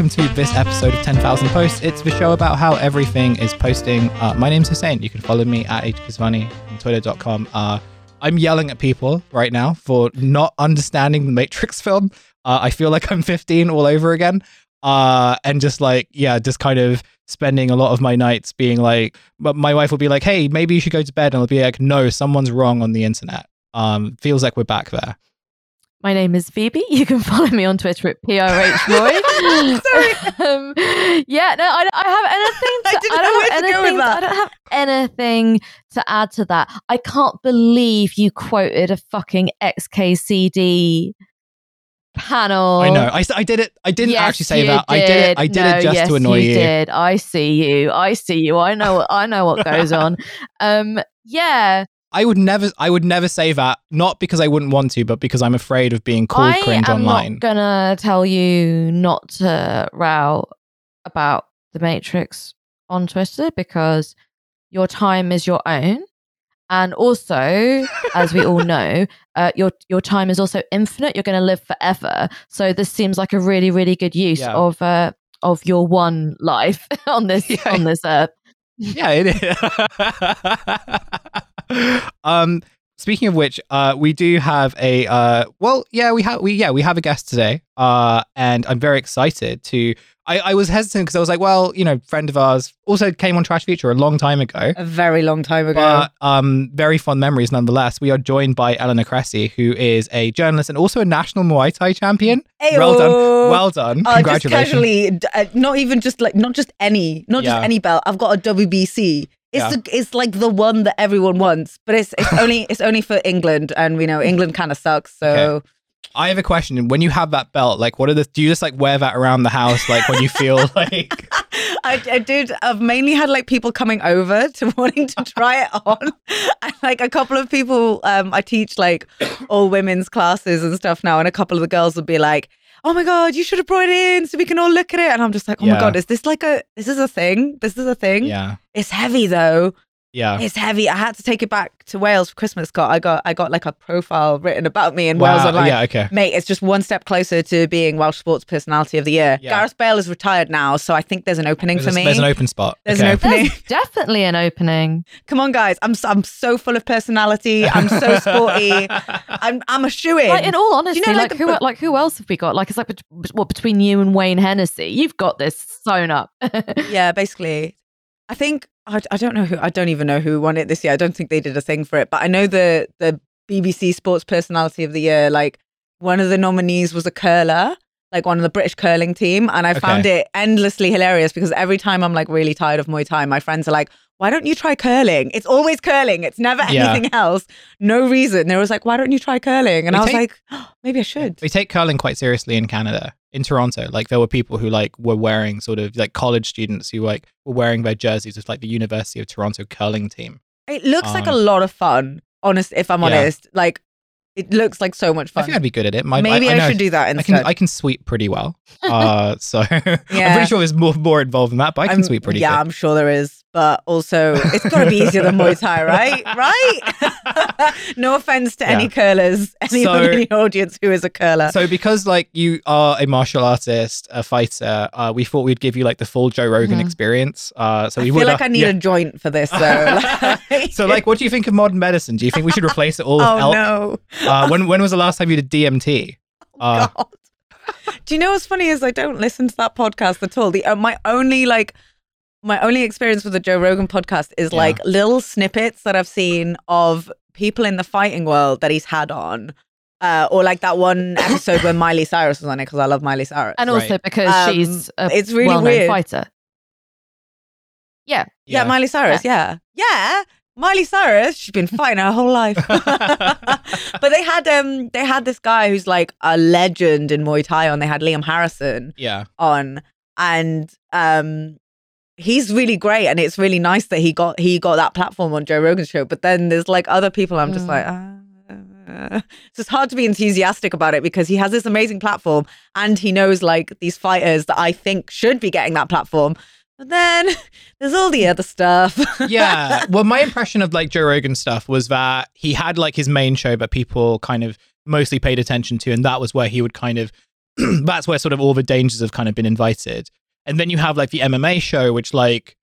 welcome to this episode of 10,000 Posts. It's the show about how everything is posting. Uh, my name's Hussein. You can follow me at hkesvani on twitter.com. Uh, I'm yelling at people right now for not understanding the Matrix film. Uh, I feel like I'm 15 all over again. Uh, and just like, yeah, just kind of spending a lot of my nights being like, but my wife will be like, hey, maybe you should go to bed. And I'll be like, no, someone's wrong on the internet. Um, feels like we're back there. My name is Phoebe. You can follow me on Twitter at prhroy. Sorry. um, yeah, no, I, I have anything. To, I didn't don't know where have to go with anything. that. I don't have anything to add to that. I can't believe you quoted a fucking XKCD panel. I know. I did it. I didn't Yes, actually say you that. I did it. I did No, it just yes, to annoy you. Did I see you? I see you. I know. I know what goes on. Um. Yeah. I would never. I would never say that. Not because I wouldn't want to, but because I'm afraid of being called cringe online. I'm not gonna tell you not to row about the Matrix on Twitter because your time is your own, and also, as we all know, uh, your your time is also infinite. You're going to live forever. So this seems like a really, really good use Yeah. of uh, of your one life on this Yeah. on this earth. yeah, it is. um, speaking of which, uh, we do have a uh, well, yeah, we have we yeah we have a guest today. Uh, and I'm very excited to. I, I was hesitant because I was like, well, you know, friend of ours also came on Trash Feature a long time ago. A very long time ago. But um, very fond memories nonetheless. We are joined by Eleanor Cressy, who is a journalist and also a national Muay Thai champion. Well done. Well done. Uh, just Congratulations. casually, uh, not even just like not just any, not Yeah. just any belt. I've got a WBC. It's Yeah. the, it's like the one that everyone wants, but it's it's only it's only for England, and we know England kind of sucks. So I have a question. When you have that belt, like, what are the? Do you just like wear that around the house, like when you feel like? I, I did. I've mainly had like people coming over to wanting to try it on, and like a couple of people. Um, I teach like all women's classes and stuff now, and a couple of the girls would be like. Oh my god, you should have brought it in so we can all look at it. And I'm just like, oh Yeah. my god, is this like a this is a thing? This is a thing. Yeah, It's heavy though. yeah. It's heavy. I had to take it back to Wales for Christmas. Scott, I got I got like a profile written about me in Wales Wow. online. Yeah. Okay. Mate, it's just one step closer to being Welsh Sports Personality of the Year. Yeah. Gareth Bale is retired now, so I think there's an opening There's, for a- me. there's an open spot. There's okay. an opening. There's definitely an opening. Come on, guys. I'm s- I'm so full of personality. I'm so sporty. I'm I'm a shoe in. Like in all honesty, you know, like, like, who the- like who else have we got? Like it's like what between you and Wayne Hennessy, you've got this sewn up. yeah, basically. I think I, I don't know who I don't even know who won it this year. I don't think they did a thing for it, but I know the the BBC Sports Personality of the Year. Like one of the nominees was a curler, like one of the British curling team, and I found it endlessly hilarious because every time I'm like really tired of Muay Thai, my friends are like. Why don't you try curling? It's always curling. It's never Yeah. anything else. No reason. They was like, "Why don't you try curling?" And We I was take- like, oh, "Maybe I should." We take curling quite seriously in Canada. In Toronto, like there were people who like were wearing sort of like college students who like were wearing their jerseys of like the University of Toronto curling team. It looks like a Um, lot of fun. Honest, if I'm Yeah. honest, like it looks like so much fun. I think I'd be good at it. My, Maybe I, know- should do that I instead. can I can sweep pretty well. Uh, so I'm pretty sure there's more more involved than that, but I can I'm- sweep pretty Yeah, good. I'm sure there is. But also, it's got to be easier than Muay Thai, right? Right? no offense to any curlers, anyone So- in the audience who is a curler. So because like you are a martial artist, a fighter, uh, we thought we'd give you like the full Joe Rogan Mhm. experience. Uh, so I we feel like uh, I need yeah. a joint for this, though. Like- So like, what do you think of modern medicine? Do you think we should replace it all with oh elk? no. Uh, when when was the last time you did DMT? Uh, God. Do you know what's funny is I don't listen to that podcast at all. The uh, my only like my only experience with the Joe Rogan podcast is Yeah. like little snippets that I've seen of people in the fighting world that he's had on. Uh, or like that one episode where Miley Cyrus was on it because I love Miley Cyrus. and also Right. because Um, she's a it's really well-known weird. fighter. Yeah, yeah. Miley Cyrus. Yeah. yeah, Miley Cyrus. She's been fighting her whole life. but they had um they had this guy who's like a legend in Muay Thai on. They had Liam Harrison. yeah. on and um he's really great and it's really nice that he got he got that platform on Joe Rogan's show but then there's like other people I'm just Mm. like uh, so it's hard to be enthusiastic about it because he has this amazing platform and he knows like these fighters that I think should be getting that platform but then there's all the other stuff yeah. Well, my impression of like Joe Rogan stuff was that he had like his main show that people kind of mostly paid attention to, and that was where he would kind of that's where sort of all the dangers have kind of been invited. And then you have like the MMA show, which like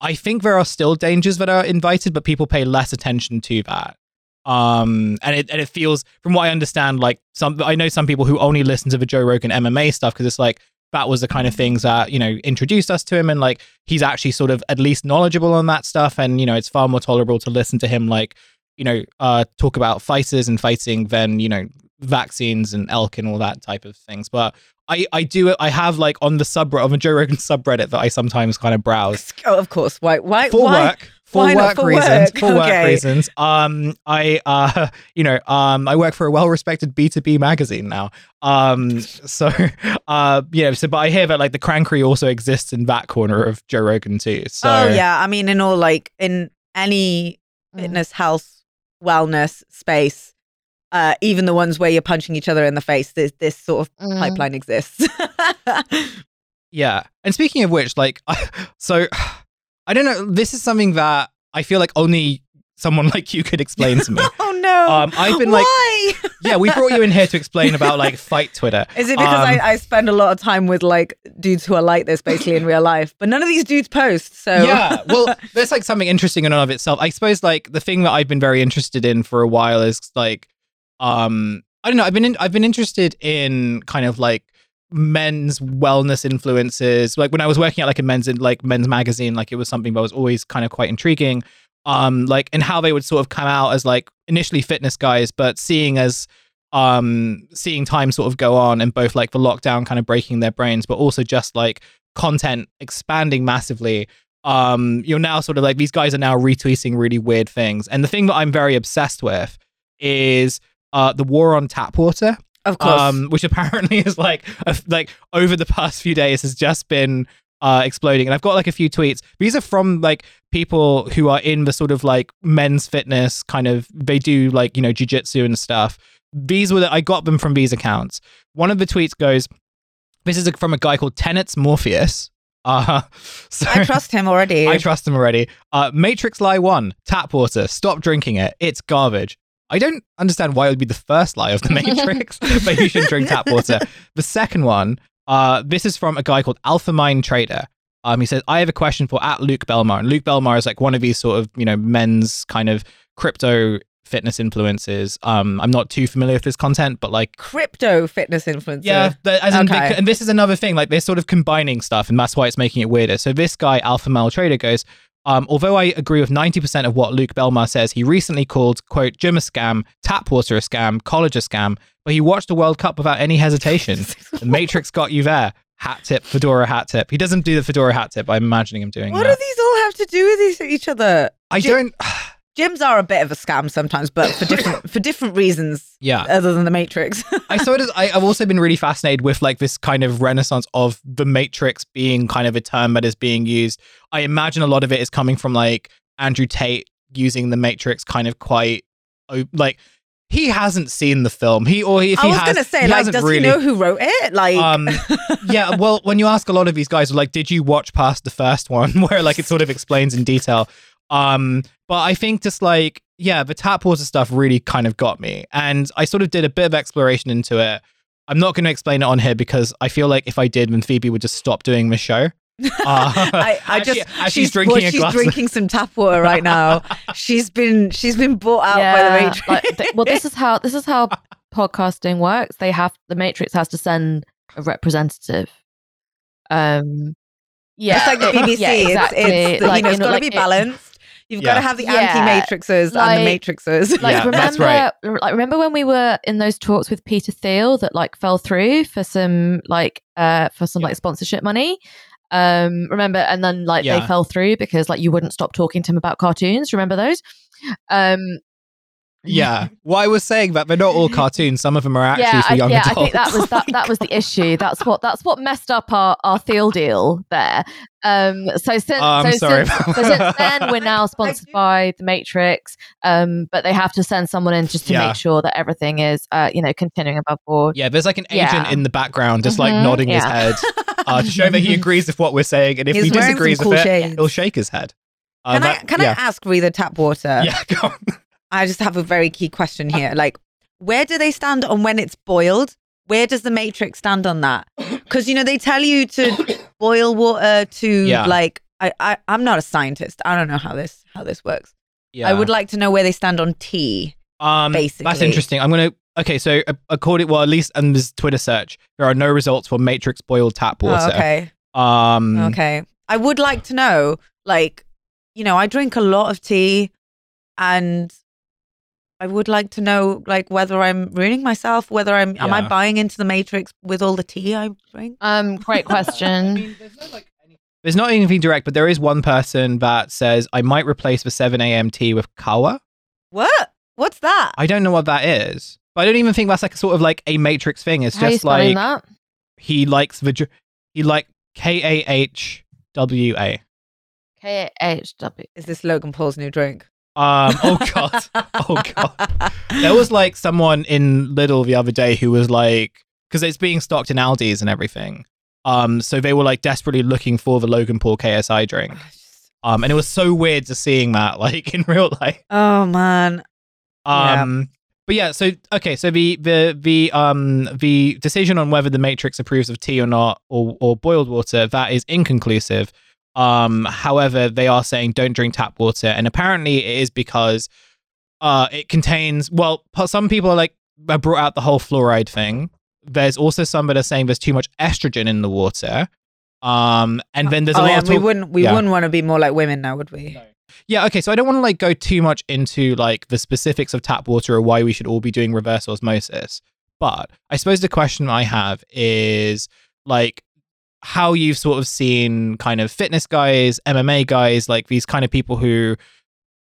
I think there are still dangers that are invited, but people pay less attention to that. Um, and it and it feels, from what I understand, like some I know some people who only listen to the Joe Rogan MMA stuff because it's like that was the kind of things that you know introduced us to him, and like he's actually sort of at least knowledgeable on that stuff, and you know it's far more tolerable to listen to him like you know uh talk about fighters and fighting than you know vaccines and elk and all that type of things. But I, I do I have like on the subreddit of a Joe Rogan subreddit that I sometimes kind of browse Oh, of course. Why? Why? for why? work for why not work for reasons work? for work reasons um i uh you know um i work for a well-respected b2b magazine now um so uh you know so but i hear that like the crankery also exists in that corner of joe rogan too so oh yeah. I mean, in all like in any Mm. fitness, health, wellness space, uh, even the ones where you're punching each other in the face, this this sort of Mm. pipeline exists. Yeah. And speaking of which, like, so I don't know. This is something that I feel like only someone like you could explain to me. oh no! Um, I've been, like- yeah, we brought you in here to explain about like fight Twitter. Is it because Um, I, I spend a lot of time with like dudes who are like this basically in real life, but none of these dudes post. So yeah, well, there's like something interesting in and of itself. I suppose like the thing that I've been very interested in for a while is like, um, I don't know. I've been in, I've been interested in kind of like men's wellness influences. Like when I was working at like a men's like men's magazine, like it was something that was always kind of quite intriguing. Um, like and how they would sort of come out as like initially fitness guys, but seeing as um seeing time sort of go on and both like the lockdown kind of breaking their brains, but also just like content expanding massively um you're now sort of like these guys are now retweeting really weird things and the thing that i'm very obsessed with is uh the war on tap water of course. um which apparently is like a, like over the past few days has just been uh exploding and i've got like a few tweets these are from like people who are in the sort of like men's fitness kind of they do like you know jiu-jitsu and stuff these were the, i got them from these accounts one of the tweets goes this is from a guy called Tenets Morpheus. Uh, so I trust him already. I trust him already. Uh, Matrix Lie 1, tap water, stop drinking it. It's garbage. I don't understand why it would be the first lie of the Matrix, but you should drink tap water. The second one, uh, this is from a guy called Alpha Mind Trader. Um, he says, I have a question for at Luke Belmar. And Luke Belmar is like one of these sort of, you know, men's kind of crypto fitness influences. Um, I'm not too familiar with this content, but like Crypto fitness influencer. yeah, the, as in, Okay. and this is another thing. Like they're sort of combining stuff, and that's why it's making it weirder. So this guy, Alpha Male Trader, goes. Um, although I agree with 90% of what Luke Belmar says, he recently called, quote, gym a scam, tap water a scam, college a scam, but he watched the World Cup without any hesitation. the Matrix got you there. Hat tip, Fedora hat tip. He doesn't do the Fedora hat tip. I'm imagining him doing it. What that. do these all have to do with each- each other? I don't. Gyms are a bit of a scam sometimes, but for different for different reasons Yeah. other than the Matrix. I sort of, I, I've also been really fascinated with like this kind of renaissance of the Matrix being kind of a term that is being used. I imagine a lot of it is coming from like Andrew Tate using the Matrix kind of quite like he hasn't seen the film. He or if I he was has, gonna say, he like, does really. he know who wrote it? Like, um, yeah, well, when you ask a lot of these guys, like, did you watch past the first one, where like it sort of explains in detail? Um, but I think just like, yeah, the tap water stuff really kind of got me, and I sort of did a bit of exploration into it. I'm not going to explain it on here because I feel like if I did, then Phoebe would just stop doing the show. Uh, I, I as just she- as she's she's drinking well, a she's glass. drinking some tap water right now. she's been she's been bought out by the Matrix. like, th- well, this is how this is how podcasting works. They have the Matrix has to send a representative. Um, yeah, it's like the BBC. yeah, exactly. It's, it's like, you know, it's know, got to like be it- balanced. You've got to have the Yeah. anti-matrixers Like- and the matrixers. like Yeah, remember that's right. like remember when we were in those talks with Peter Thiel that like fell through for some like uh for some Yeah. like sponsorship money um remember and then like Yeah. they fell through because like you wouldn't stop talking to him about cartoons remember those um yeah, well, I was saying that they're not all cartoons. Some of them are actually yeah, for I, young yeah, I adults. think that was that, that was the issue. That's what that's what messed up our our Thiel deal there. Um, so since Oh, so, sorry. since, so since then we're now sponsored by the Matrix. Um, but they have to send someone in just to Yeah. make sure that everything is uh you know continuing above board. Yeah, there's like an agent Yeah. in the background just like Mhm, nodding his head uh, to show that he agrees with what we're saying. And if He's he wearing some disagrees cool with it, shades. he'll shake his head. Uh, Can that- I can yeah. I ask Ree the tap water? Yeah, go on. I just have a very key question here. Like, where do they stand on when it's boiled? where does the Matrix stand on that? Because you know they tell you to boil water to Yeah. like. I, I I'm not a scientist. I don't know how this how this works. Yeah. I would like to know where they stand on tea. Um, That's interesting. I'm gonna. Okay, so uh, according, well, at least in this Twitter search, there are no results for Matrix boiled tap water. Oh, okay. Um, Okay. I would like to know, like, you know, I drink a lot of tea and I would like to know, like, whether I'm ruining myself, whether I'm, am I buying into the matrix with all the tea I drink? Um, great question. There's not anything direct, but there is one person that says I might replace the 7 a.m. tea with kawa. What? What's that? I don't know what that is, but I don't even think that's like a sort of like a Matrix thing. It's How just like that? he likes the he like K A H W A. K H W. Is this Logan Paul's new drink? Um. Oh god. Oh god. There was like someone in Lidl the other day who was like, because it's being stocked in Aldi's and everything. Um. So they were like desperately looking for the Logan Paul KSI drink. Um. And it was so weird to seeing that like in real life. Oh, man. Yeah. Um, but yeah, so okay, so the the the um the decision on whether the Matrix approves of tea or not, or or boiled water, that is inconclusive. Um, however, they are saying don't drink tap water, and apparently it is because uh it contains well, some people are like have brought out the whole fluoride thing. There's also some that are saying there's too much estrogen in the water. Um, and then there's a oh, lot yeah, of we wouldn't we yeah. wouldn't want to be more like women now, would we? yeah, okay, so I don't want to like go too much into like the specifics of tap water or why we should all be doing reverse osmosis. But I suppose the question I have is like how you've sort of seen kind of fitness guys, MMA guys, like these kind of people who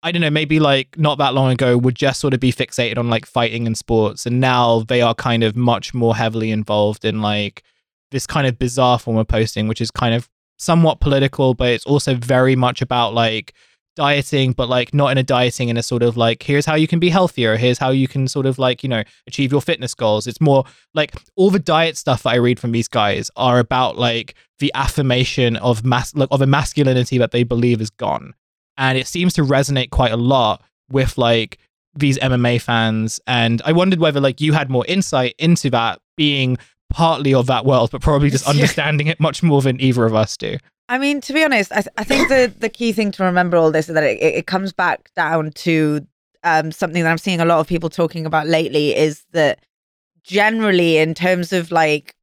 I don't know, maybe like not that long ago would just sort of be fixated on like fighting and sports. And now they are kind of much more heavily involved in like this kind of bizarre form of posting which is kind of somewhat political but it's also very much about like dieting but like not in a dieting in a sort of like here's how you can be healthier here's how you can sort of like you know achieve your fitness goals. It's more like all the diet stuff that i read from these guys are about like the affirmation of mass like of a masculinity that they believe is gone. And it seems to resonate quite a lot with like these mma fans. And i wondered whether like you had more insight into that being partly of that world but probably just understanding it much more than either of us do I mean, to be honest, I, th- I think the, the key thing to remember all this is that it, it comes back down to um, something that I'm seeing a lot of people talking about lately is that generally, in terms of like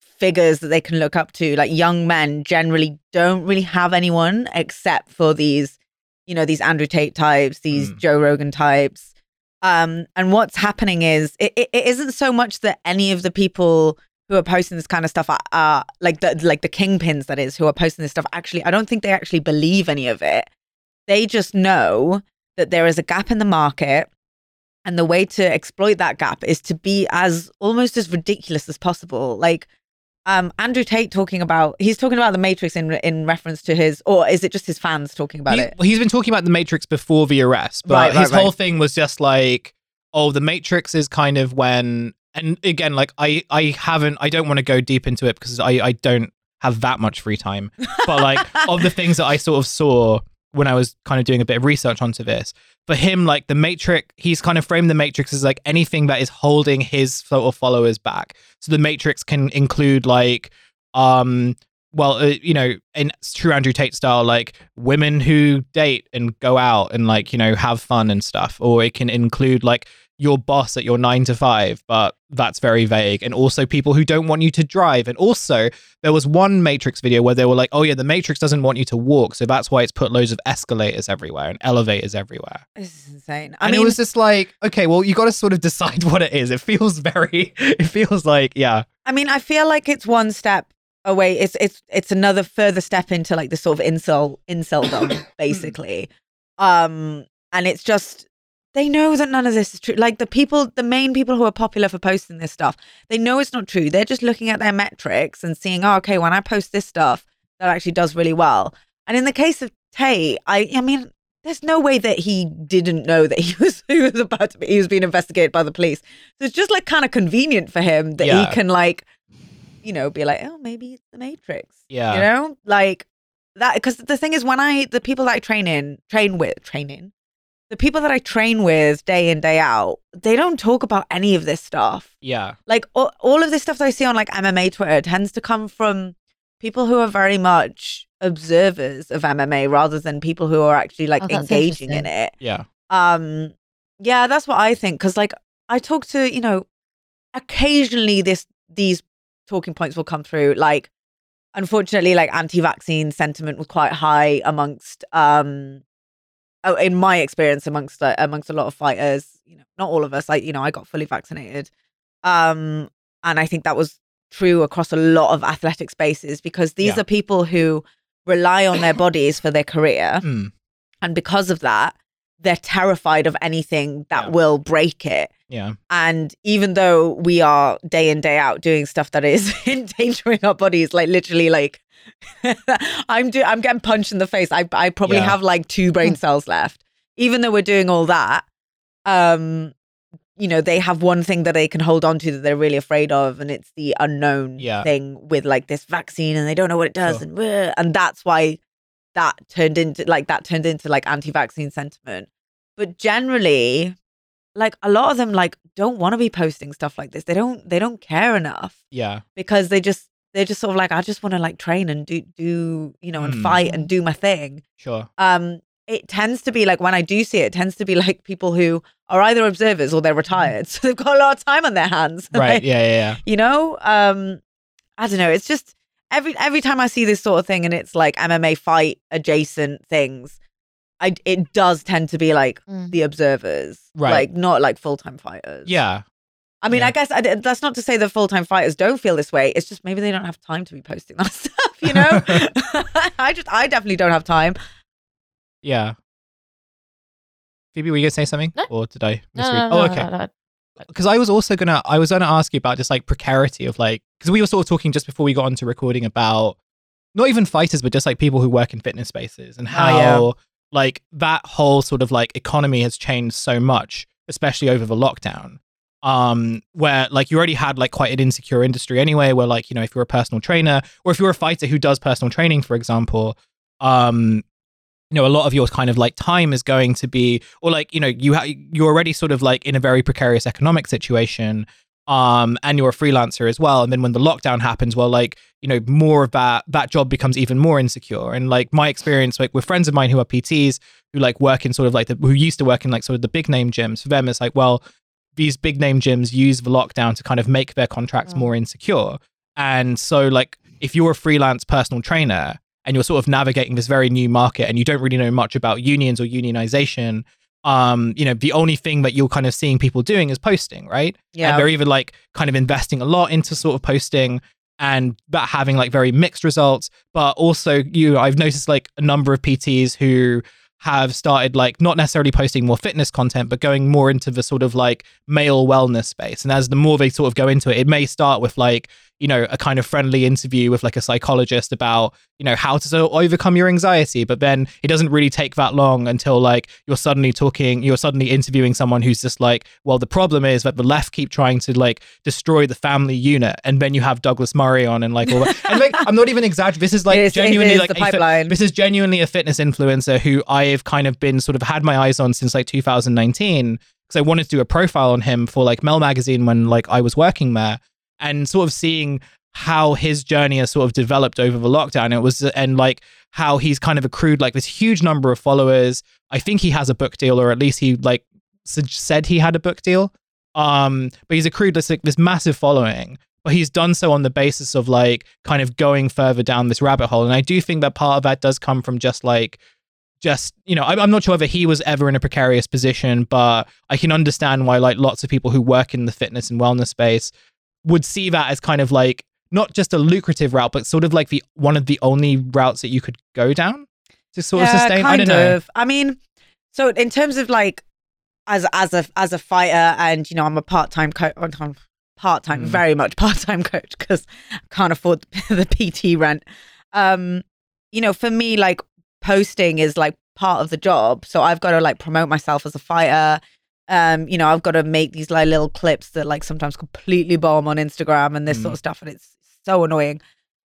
figures that they can look up to, like young men generally don't really have anyone except for these, you know, these Andrew Tate types, these Mm. Joe Rogan types. Um, and what's happening is it, it, it isn't so much that any of the people who are posting this kind of stuff are, are like the like the kingpins that is who are posting this stuff actually I don't think they actually believe any of it. They just know that there is a gap in the market and the way to exploit that gap is to be as almost as ridiculous as possible. Like um Andrew Tate talking about he's talking about the Matrix in in reference to his or is it just his fans talking about he, it? Well, he's been talking about the Matrix before the arrest, but Right, right, his right. whole thing was just like, oh, the Matrix is kind of when, and again, like I, I haven't, I don't want to go deep into it because I, I don't have that much free time. But like of the things that I sort of saw when I was kind of doing a bit of research onto this, for him, like the Matrix, he's kind of framed the Matrix as like anything that is holding his sort of followers back. So the Matrix can include like, um, well, uh, you know, in true Andrew Tate style, like women who date and go out and like, you know, have fun and stuff. Or it can include like your boss at your nine to five, but that's very vague. And also people who don't want you to drive. And also, there was one Matrix video where they were like, oh, yeah, the Matrix doesn't want you to walk. So that's why it's put loads of escalators everywhere and elevators everywhere. This is insane. I and mean it was just like, okay, well, you got to sort of decide what it is. It feels very, it feels like, yeah. I mean, I feel like it's one step away. It's it's it's another further step into like the sort of insult, inceldom, basically. Um, and it's just they know that none of this is true. Like the people, the main people who are popular for posting this stuff, they know it's not true. They're just looking at their metrics and seeing, oh, okay, when I post this stuff, that actually does really well. And in the case of Tate, I I mean, there's no way that he didn't know that he was he was about to be he was being investigated by the police. So it's just like kind of convenient for him that Yeah. he can like, you know, be like, oh, maybe it's the Matrix. Yeah. You know, like that. Because the thing is, when I the people that I train in, train with, train in, the people that I train with day in day out, they don't talk about any of this stuff. Yeah. Like all, all of this stuff that I see on like MMA Twitter tends to come from people who are very much observers of MMA rather than people who are actually like Oh, engaging in it. Yeah. Um, yeah, that's what I think. Because like I talk to, you know, occasionally this these talking points will come through. Like, unfortunately, like anti-vaccine sentiment was quite high amongst, um, in my experience, amongst uh, amongst a lot of fighters. You know, not all of us. Like, you know, I got fully vaccinated, um, and I think that was true across a lot of athletic spaces because these Yeah. are people who rely on their bodies for their career. Mm. And because of that, they're terrified of anything that Yeah. will break it. Yeah. And even though we are day in, day out doing stuff that is endangering our bodies, like literally like I'm do I'm getting punched in the face. I I probably Yeah. have like two brain cells left. Even though we're doing all that, um, you know, they have one thing that they can hold on to that they're really afraid of, and it's the unknown Yeah. thing with like this vaccine, and they don't know what it does, Sure. and and that's why that turned into like that turned into like anti-vaccine sentiment. But generally, like a lot of them like don't want to be posting stuff like this. They don't they don't care enough Yeah. because they just they're just sort of like I just want to like train and do do you know and Hmm. fight and do my thing. Sure. Um it tends to be like when I do see it, it tends to be like people who are either observers or they're retired. So they've got a lot of time on their hands. Mm-hmm. Right. Like, Yeah. Yeah. Yeah. you know um i don't know it's just every every time i see this sort of thing and it's like mma fight adjacent things i it does tend to be like Mm. the observers Right. like not like full-time fighters Yeah. i mean Yeah. i guess I, that's not to say that full-time fighters don't feel this way it's just maybe they don't have time to be posting that stuff you know i just i definitely don't have time Yeah. Phoebe, were you gonna say something, No. or did I No, misread? no, oh, no, okay. no, no. because I was also gonna I was gonna ask you about just like precarity of like because we were sort of talking just before we got onto recording about not even fighters but just like people who work in fitness spaces and how yeah. Like that whole sort of like economy has changed so much especially over the lockdown. Um where like you already had like quite an insecure industry anyway where like you know if you're a personal trainer or if you're a fighter who does personal training for example um you know a lot of your kind of like time is going to be or like you know you ha- you're already sort of like in a very precarious economic situation um and you're a freelancer as well. And then when the lockdown happens well like you know more of that that job becomes even more insecure. And like my experience like with friends of mine who are PTs who like work in sort of like the who used to work in like sort of the big name gyms for them it's like well these big name gyms use the lockdown to kind of make their contracts Mm. more insecure. And so like if you're a freelance personal trainer and you're sort of navigating this very new market and you don't really know much about unions or unionization um you know the only thing that you're kind of seeing people doing is posting right? Yeah. and they're either like kind of investing a lot into sort of posting and that having like very mixed results. But also you i've noticed like a number of pts who have started like not necessarily posting more fitness content but going more into the sort of like male wellness space. And as the more they sort of go into it it may start with like you know a kind of friendly interview with like a psychologist about you know how to sort of overcome your anxiety but then it doesn't really take that long until like you're suddenly talking you're suddenly interviewing someone who's just like well the problem is that the left keep trying to like destroy the family unit and then you have douglas murray on and like all that and like i'm not even exaggerating this is like is- genuinely is like the a fit- pipeline. this is genuinely a fitness influencer who i've kind of been sort of had my eyes on since like 2019 because i wanted to do a profile on him for like mel magazine when like i was working there and sort of seeing how his journey has sort of developed over the lockdown. It was and like how he's kind of accrued like this huge number of followers. I think he has a book deal, or at least he like said he had a book deal. Um, but he's accrued this like this massive following. But he's done so on the basis of like kind of going further down this rabbit hole. And I do think that part of that does come from just like just you know I'm not sure whether he was ever in a precarious position but i can understand why like lots of people who work in the fitness and wellness space would see that as kind of like not just a lucrative route, but sort of like the one of the only routes that you could go down to sort of sustain. I don't know. Of. I mean, so in terms of like as as a as a fighter, and you know, I'm a part time coach. Part time, Mm. very much part time coach because I can't afford the PT rent. Um, you know, for me, like posting is like part of the job, so I've got to like promote myself as a fighter. Um, you know, I've got to make these like little clips that like sometimes completely bomb on Instagram and this Mm. sort of stuff, and it's so annoying.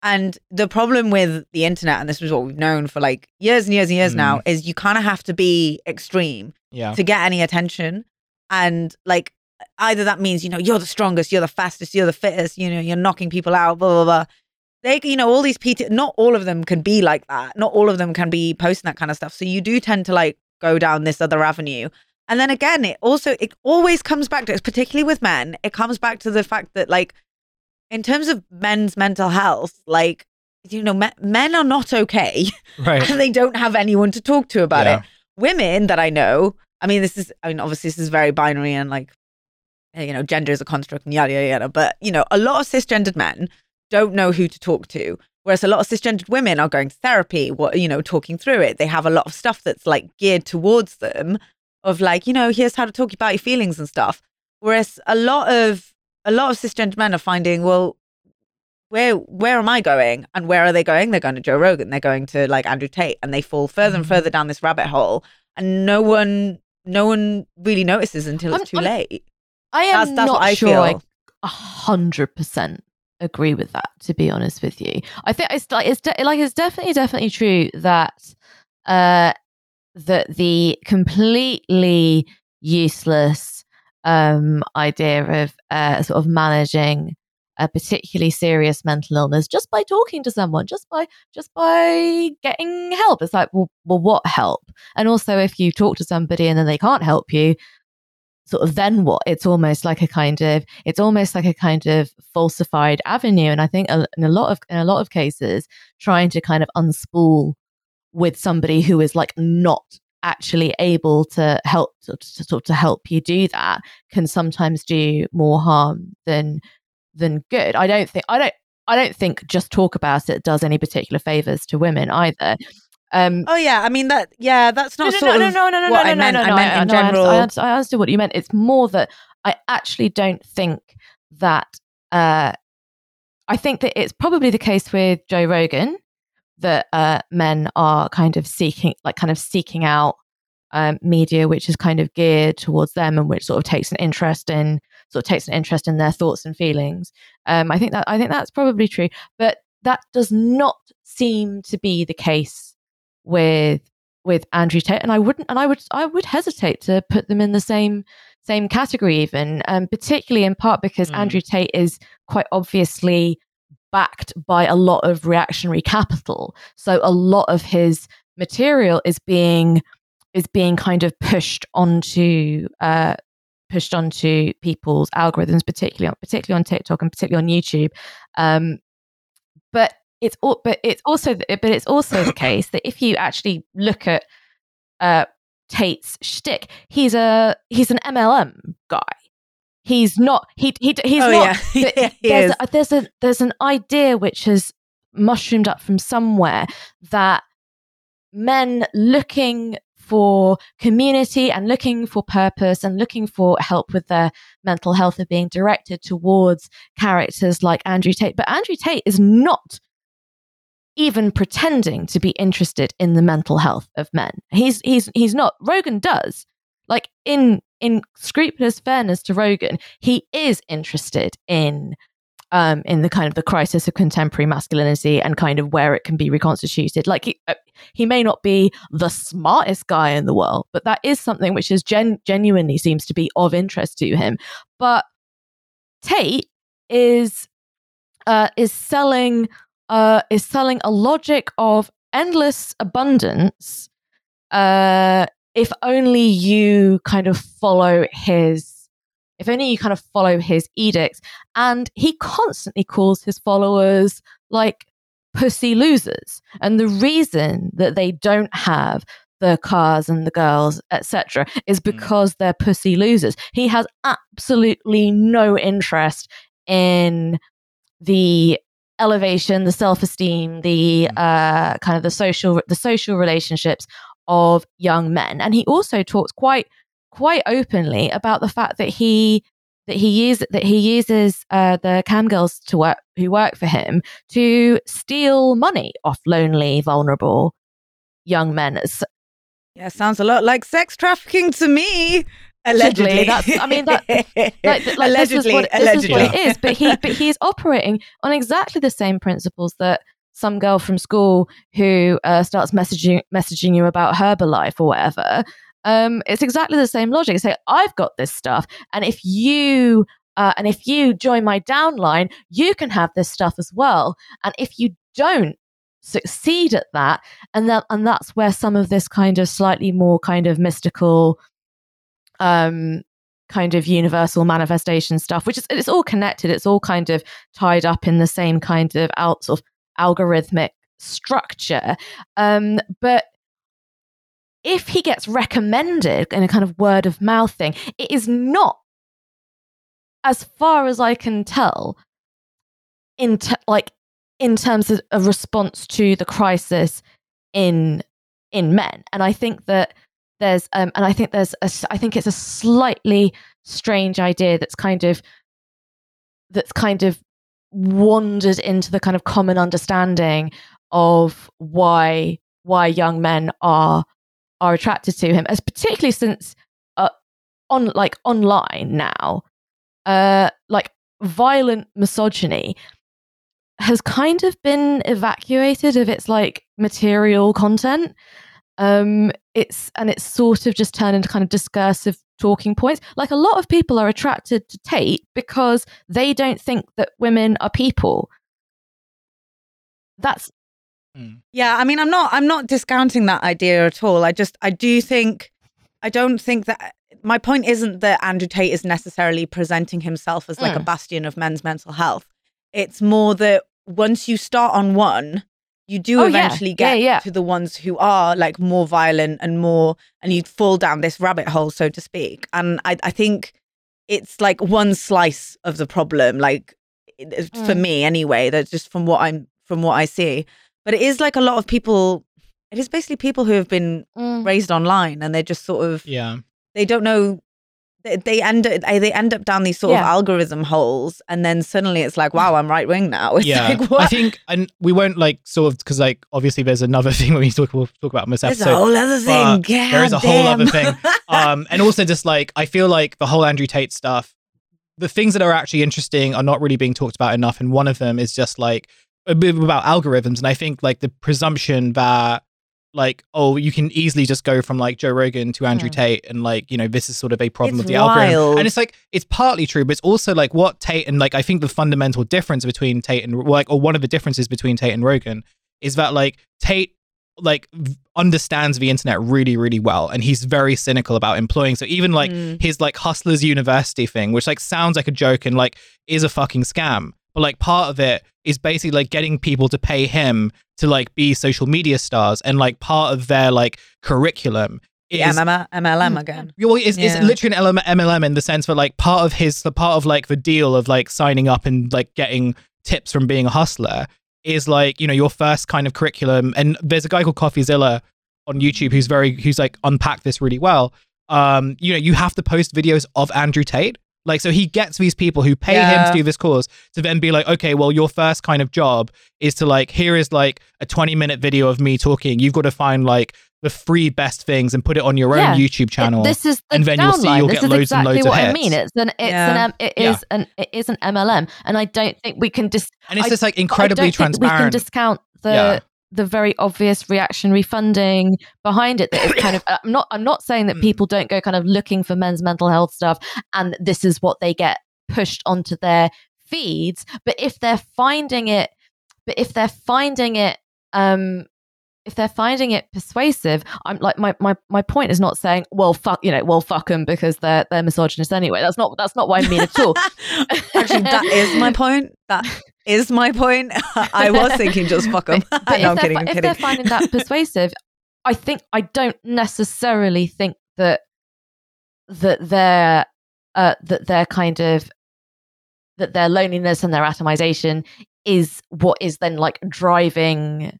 And the problem with the internet, and this is what we've known for like years and years and years Mm. now, is you kind of have to be extreme Yeah. to get any attention. And like either that means, you know, you're the strongest, you're the fastest, you're the fittest, you know, you're knocking people out, blah, blah, blah. They, you know, all these PT, not all of them can be like that. Not all of them can be posting that kind of stuff. So you do tend to like go down this other avenue. And then again, it also, it always comes back to, it's particularly with men, it comes back to the fact that like, in terms of men's mental health, like, you know, me- men are not okay Right. and they don't have anyone to talk to about Yeah. it. Women that I know, I mean, this is, I mean, obviously this is very binary and like, eh, you know, gender is a construct and yada, yada, yada. But, you know, a lot of cisgendered men don't know who to talk to. Whereas a lot of cisgendered women are going to therapy, what, you know, talking through it. They have a lot of stuff that's like geared towards them of like, you know, here's how to talk about your feelings and stuff. Whereas a lot of, a lot of cisgender men are finding, well, where where am I going? And where are they going? They're going to Joe Rogan. They're going to like Andrew Tate, and they fall further and Mhm. further down this rabbit hole, and no one no one really notices until it's I'm- too I'm- late. I am That's that's not I sure feel. I a hundred percent agree with that. To be honest with you, I think it's like it's de- like it's definitely definitely true that uh that the completely useless um idea of uh sort of managing a particularly serious mental illness just by talking to someone just by just by getting help. It's like well, well what help? And also if you talk to somebody and then they can't help you sort of then what? It's almost like a kind of it's almost like a kind of falsified avenue. And i think in a lot of in a lot of cases trying to kind of unspool with somebody who is like not actually able to help to, to, to, to help you do that can sometimes do more harm than than good i don't think i don't i don't think just talk about it does any particular favors to women either um Oh yeah, I mean that. Yeah, that's not no, sort no, of no, no, no, no, no, I no, meant. no, I no, meant in no, general. I understand, I understood what you meant. It's more that I actually don't think that. Uh, I think that it's probably the case with Joe Rogan that uh, men are kind of seeking, like, kind of seeking out um, media which is kind of geared towards them and which sort of takes an interest in sort of takes an interest in their thoughts and feelings. Um, I think that I think that's probably true, but that does not seem to be the case with with Andrew Tate, and I wouldn't, and I would, I would hesitate to put them in the same same category, even, um, particularly in part because Mm. Andrew Tate is quite obviously backed by a lot of reactionary capital. So a lot of his material is being is being kind of pushed onto uh, pushed onto people's algorithms, particularly on particularly on TikTok and particularly on YouTube. Um, but it's al- but it's also but it's also the case that if you actually look at uh, Tate's shtick, he's a he's an MLM guy. He's not he he he's oh not yeah, yeah, he there's a, there's a there's an idea which has mushroomed up from somewhere that men looking for community and looking for purpose and looking for help with their mental health are being directed towards characters like Andrew Tate. But Andrew Tate is not even pretending to be interested in the mental health of men. He's he's he's not. Rogan does. Like in in scrupulous fairness to Rogan, he is interested in um, in the kind of the crisis of contemporary masculinity and kind of where it can be reconstituted. Like he, uh, he may not be the smartest guy in the world, but that is something which is gen- genuinely seems to be of interest to him. But Tate is uh, is selling uh, is selling a logic of endless abundance. Uh, if only you kind of follow his, if only you kind of follow his edicts. And he constantly calls his followers like pussy losers. And the reason that they don't have the cars and the girls, etc., is because they're pussy losers. He has absolutely no interest in the elevation, the self-esteem, the uh, kind of the social, the social relationships of young men. And he also talks quite quite openly about the fact that he that he uses that he uses uh, the cam girls to work who work for him to steal money off lonely, vulnerable young men. Yeah, sounds a lot like sex trafficking to me. Allegedly, That's I mean that like, like this is allegedly, what this allegedly. is what it is. But he but he's operating on exactly the same principles that some girl from school who uh, starts messaging messaging you about Herbalife or whatever. Um, it's exactly the same logic. Say, I've got this stuff, and if you uh, and if you join my downline, you can have this stuff as well. And if you don't succeed at that, and that and that's where some of this kind of slightly more kind of mystical, um, kind of universal manifestation stuff, which is it's all connected. It's all kind of tied up in the same kind of out sort of algorithmic structure. Um, but if he gets recommended in a kind of word of mouth thing, it is not, as far as I can tell, in t- like in terms of a response to the crisis in in men. And I think that there's um, and I think there's a, I think it's a slightly strange idea that's kind of that's kind of wandered into the kind of common understanding of why why young men are are attracted to him as particularly since uh, on like online now. Uh like violent misogyny has kind of been evacuated of its like material content. Um it's and it's sort of just turned into kind of discursive talking points like a lot of people are attracted to tate because they don't think that women are people that's Yeah, I mean, I'm not, I'm not discounting that idea at all. I just, I do think, I don't think that my point isn't that Andrew Tate is necessarily presenting himself as like a Mm. bastion of men's mental health. It's more that once you start on one, you do Oh, eventually Yeah, get yeah. to the ones who are like more violent and more, and you fall down this rabbit hole, so to speak. And I, I think it's like one slice of the problem, like it- it's for Mm. me anyway. That's just from what I'm, from what I see but it is like a lot of people it is basically people who have been mm, raised online and they're just sort of Yeah. they don't know they, they end up they end up down these sort Yeah. of algorithm holes and then suddenly it's like wow i'm right wing now it's yeah. like what I think, and we won't like sort of because like obviously there's another thing when we talk we'll talk about in this there's a whole other thing but there is a whole other thing. Um, and also just like I feel like the whole Andrew Tate stuff, the things that are actually interesting are not really being talked about enough. And one of them is just like a bit about algorithms. And I think like the presumption that like oh you can easily just go from like Joe Rogan to Andrew Mm. Tate and like you know this is sort of a problem It's with the algorithm. And it's like it's partly true, but it's also like what Tate and like I think the fundamental difference between Tate and like or one of the differences between Tate and Rogan is that like Tate like v- understands the internet really really well and he's very cynical about employing so even like Mm. his like hustlers university thing which like sounds like a joke and like is a fucking scam but like part of it is basically like getting people to pay him to like be social media stars and like part of their like curriculum The is MLM, MLM Mm. again well, it's, it's literally an LM, MLM in the sense that like part of his the part of like the deal of like signing up and like getting tips from being a hustler is like you know your first kind of curriculum. And there's a guy called CoffeeZilla on YouTube who's very who's like unpacked this really well. Um, you know, you have to post videos of Andrew Tate. Like, so he gets these people who pay him to do this course to then be like, okay, well, your first kind of job is to like, here is like a 20 minute video of me talking. You've got to find like the three best things and put it on your Yeah. own YouTube channel. This is the and then you'll see downline. you'll this get is loads and exactly loads of what I hits. mean. It's an it's Yeah. an um, it Yeah. is an it is an MLM, and I don't think we can dis- and it's I- just like but I incredibly don't think we can transparent. discount the very obvious reactionary funding behind it. That is kind of I'm not I'm not saying that Mm. people don't go kind of looking for men's mental health stuff, and this is what they get pushed onto their feeds. But if they're finding it, but if they're finding it, um, if they're finding it persuasive, I'm like my my my point is not saying well fuck you know well fuck them because they're they're misogynist anyway. That's not that's not what I mean at all. Actually, that is my point. That is my point. I was thinking just fuck them. But no, I'm kidding. I'm if kidding. they're finding that persuasive, I think I don't necessarily think that that their uh, that their kind of that their loneliness and their atomization is what is then like driving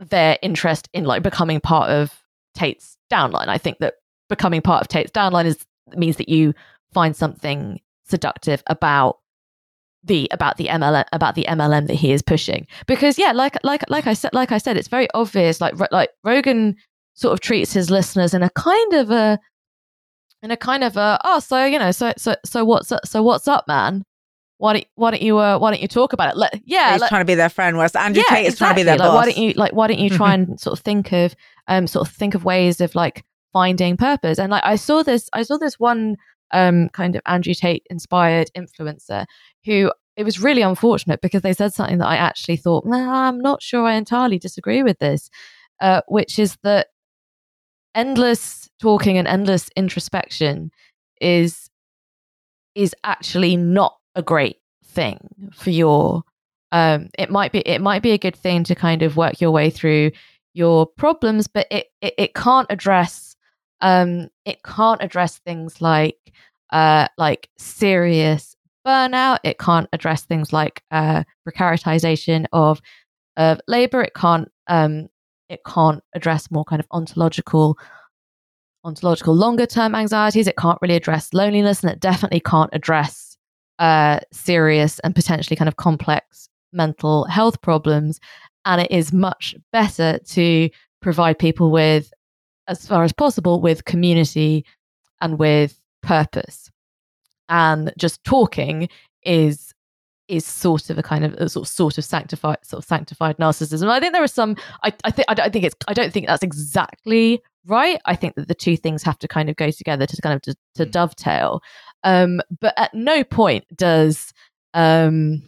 their interest in like becoming part of Tate's downline. I think that becoming part of Tate's downline is means that you find something seductive about the about the MLM about the MLM that he is pushing because yeah like like like I said like I said it's very obvious like like Rogan sort of treats his listeners in a kind of a in a kind of a oh so you know so so so what's up, so what's up man why don't why don't you uh, why don't you talk about it let, yeah He's let- trying to be their friend, whereas Andrew yeah, Tate is trying to be their exactly. like, boss. Why don't you like? Why don't you try and sort of think of um sort of think of ways of like finding purpose? And like I saw this, I saw this one um kind of Andrew Tate inspired influencer who it was really unfortunate because they said something that I actually thought, nah, I'm not sure I entirely disagree with this, uh, which is that endless talking and endless introspection is is actually not a great thing for your um it might be it might be a good thing to kind of work your way through your problems but it it, it can't address um it can't address things like uh like serious burnout. It can't address things like uh precaritization of of labor. It can't um it can't address more kind of ontological ontological longer term anxieties. It can't really address loneliness and it definitely can't address uh serious and potentially kind of complex mental health problems. And it is much better to provide people with as far as possible with community and with purpose and just talking is is sort of a kind of a sort of sort of sanctified sort of sanctified narcissism. I think there are some. I, I think I don't think it's. I don't think that's exactly right. I think that the two things have to kind of go together to kind of to, to Mm. dovetail. Um, but at no point does um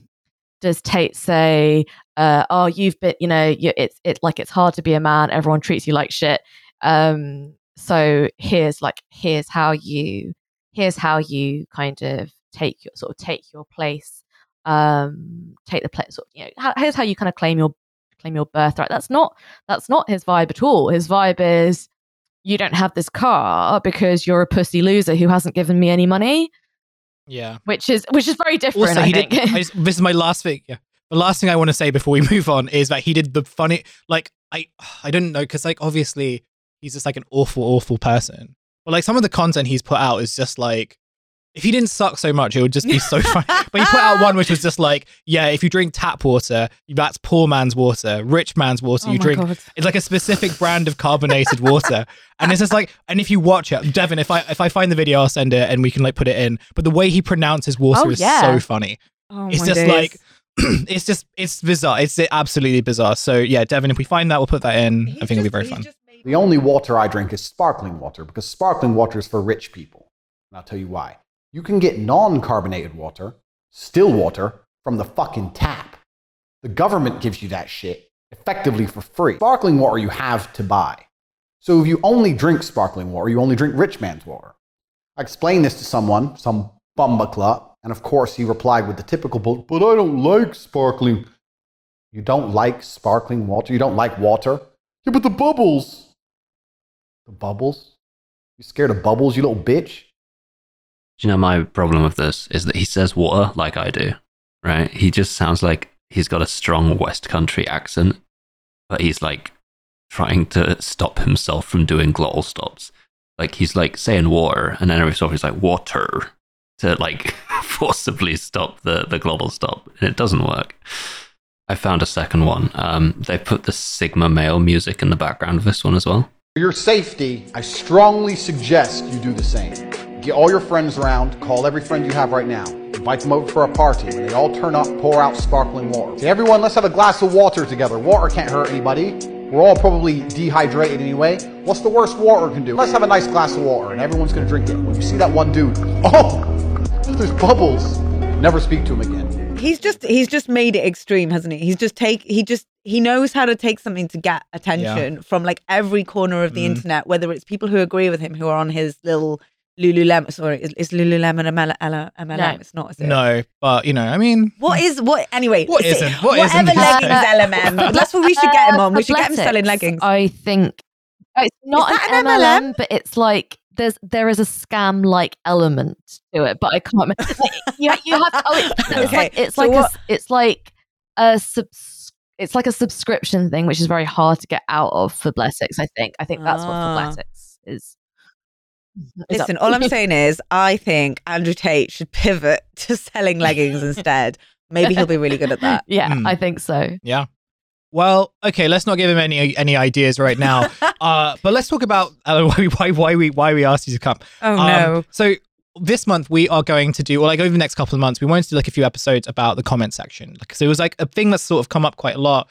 does Tate say, uh, "Oh, you've been, you know, you, it's it's like it's hard to be a man. Everyone treats you like shit. Um, so here's like here's how you here's how you kind of take your sort of take your place um take the place sort of, you know how, here's how you kind of claim your claim your birthright that's not that's not his vibe at all his vibe is you don't have this car because you're a pussy loser who hasn't given me any money Yeah. which is which is very different Also, i think. I just, this is my last thing. Yeah. The last thing I want to say before we move on is that he did the funny. Like I, I didn't know because like obviously he's just like an awful, awful person. But like some of the content he's put out is just like. If he didn't suck so much, it would just be so funny. But he put out one which was just like, yeah, if you drink tap water, that's poor man's water. Rich man's water, Oh you drink God. it's like a specific brand of carbonated water, and it's just like, and if you watch it, Devin, if I if I find the video, I'll send it, and we can like put it in. But the way he pronounces water Oh, is yeah. so funny. Oh, It's just days. like, it's just it's bizarre. It's absolutely bizarre. So yeah, Devin, if we find that, we'll put that in. I think it'll be very fun. The only water I drink is sparkling water because sparkling water is for rich people. And I'll tell you why. You can get non carbonated water, still water, from the fucking tap. The government gives you that shit effectively for free. Sparkling water you have to buy. So if you only drink sparkling water, you only drink rich man's water. I explained this to someone, some bumbaclut, and of course he replied with the typical, "But but I don't like sparkling. You don't like sparkling water? You don't like water? Yeah, but the bubbles. Bubbles? You scared of bubbles, you little bitch? Do you know my problem with this is that he says water like I do, right? He just sounds like he's got a strong West Country accent, but he's like trying to stop himself from doing glottal stops. Like he's like saying water, and then every so often he's like water to like forcibly stop the, the glottal stop, and it doesn't work. I found a second one. Um, they put the Sigma male music in the background of this one as well. For your safety, I strongly suggest you do the same. Get all your friends around, call every friend you have right now. Invite them over for a party. When they all turn up, pour out sparkling water. Everyone, let's have a glass of water together. Water can't hurt anybody. We're all probably dehydrated anyway. What's the worst water can do? Let's have a nice glass of water, and everyone's gonna drink it. When you see that one dude, oh, there's bubbles. Never speak to him again. he's just he's just made it extreme, hasn't he? He's just take he just he knows how to take something to get attention from like every corner of the Mm. internet, whether it's people who agree with him who are on his little Lululemon. Sorry, is, is Lululemon a ML, MLM? No. It's not. Is it? No, but you know, I mean, What is what? Anyway, What say- isn't? What whatever isn't? leggings LMM. That's what we should get him on. We should get him selling leggings. I think it's not that an an MLM, MLM? but it's like there's there is a scam like element to it, but I can't. remember. You, you have to, oh, it's, it's Okay, like it's so like a, what- s- it's like a subs, it's like a subscription thing, which is very hard to get out of Fabletics. I think. I think that's Ah. what Fabletics is. is Listen, all I'm saying is, I think Andrew Tate should pivot to selling leggings instead. Maybe he'll be really good at that. yeah, Hmm. I think so. yeah. Well, okay, let's not give him any any ideas right now. uh, but let's talk about uh, why, we- why why we why we asked you to come. Oh Um, no. So this month we are going to do, or like over the next couple of months, we wanted to do like a few episodes about the comment section because it was like a thing that's sort of come up quite a lot,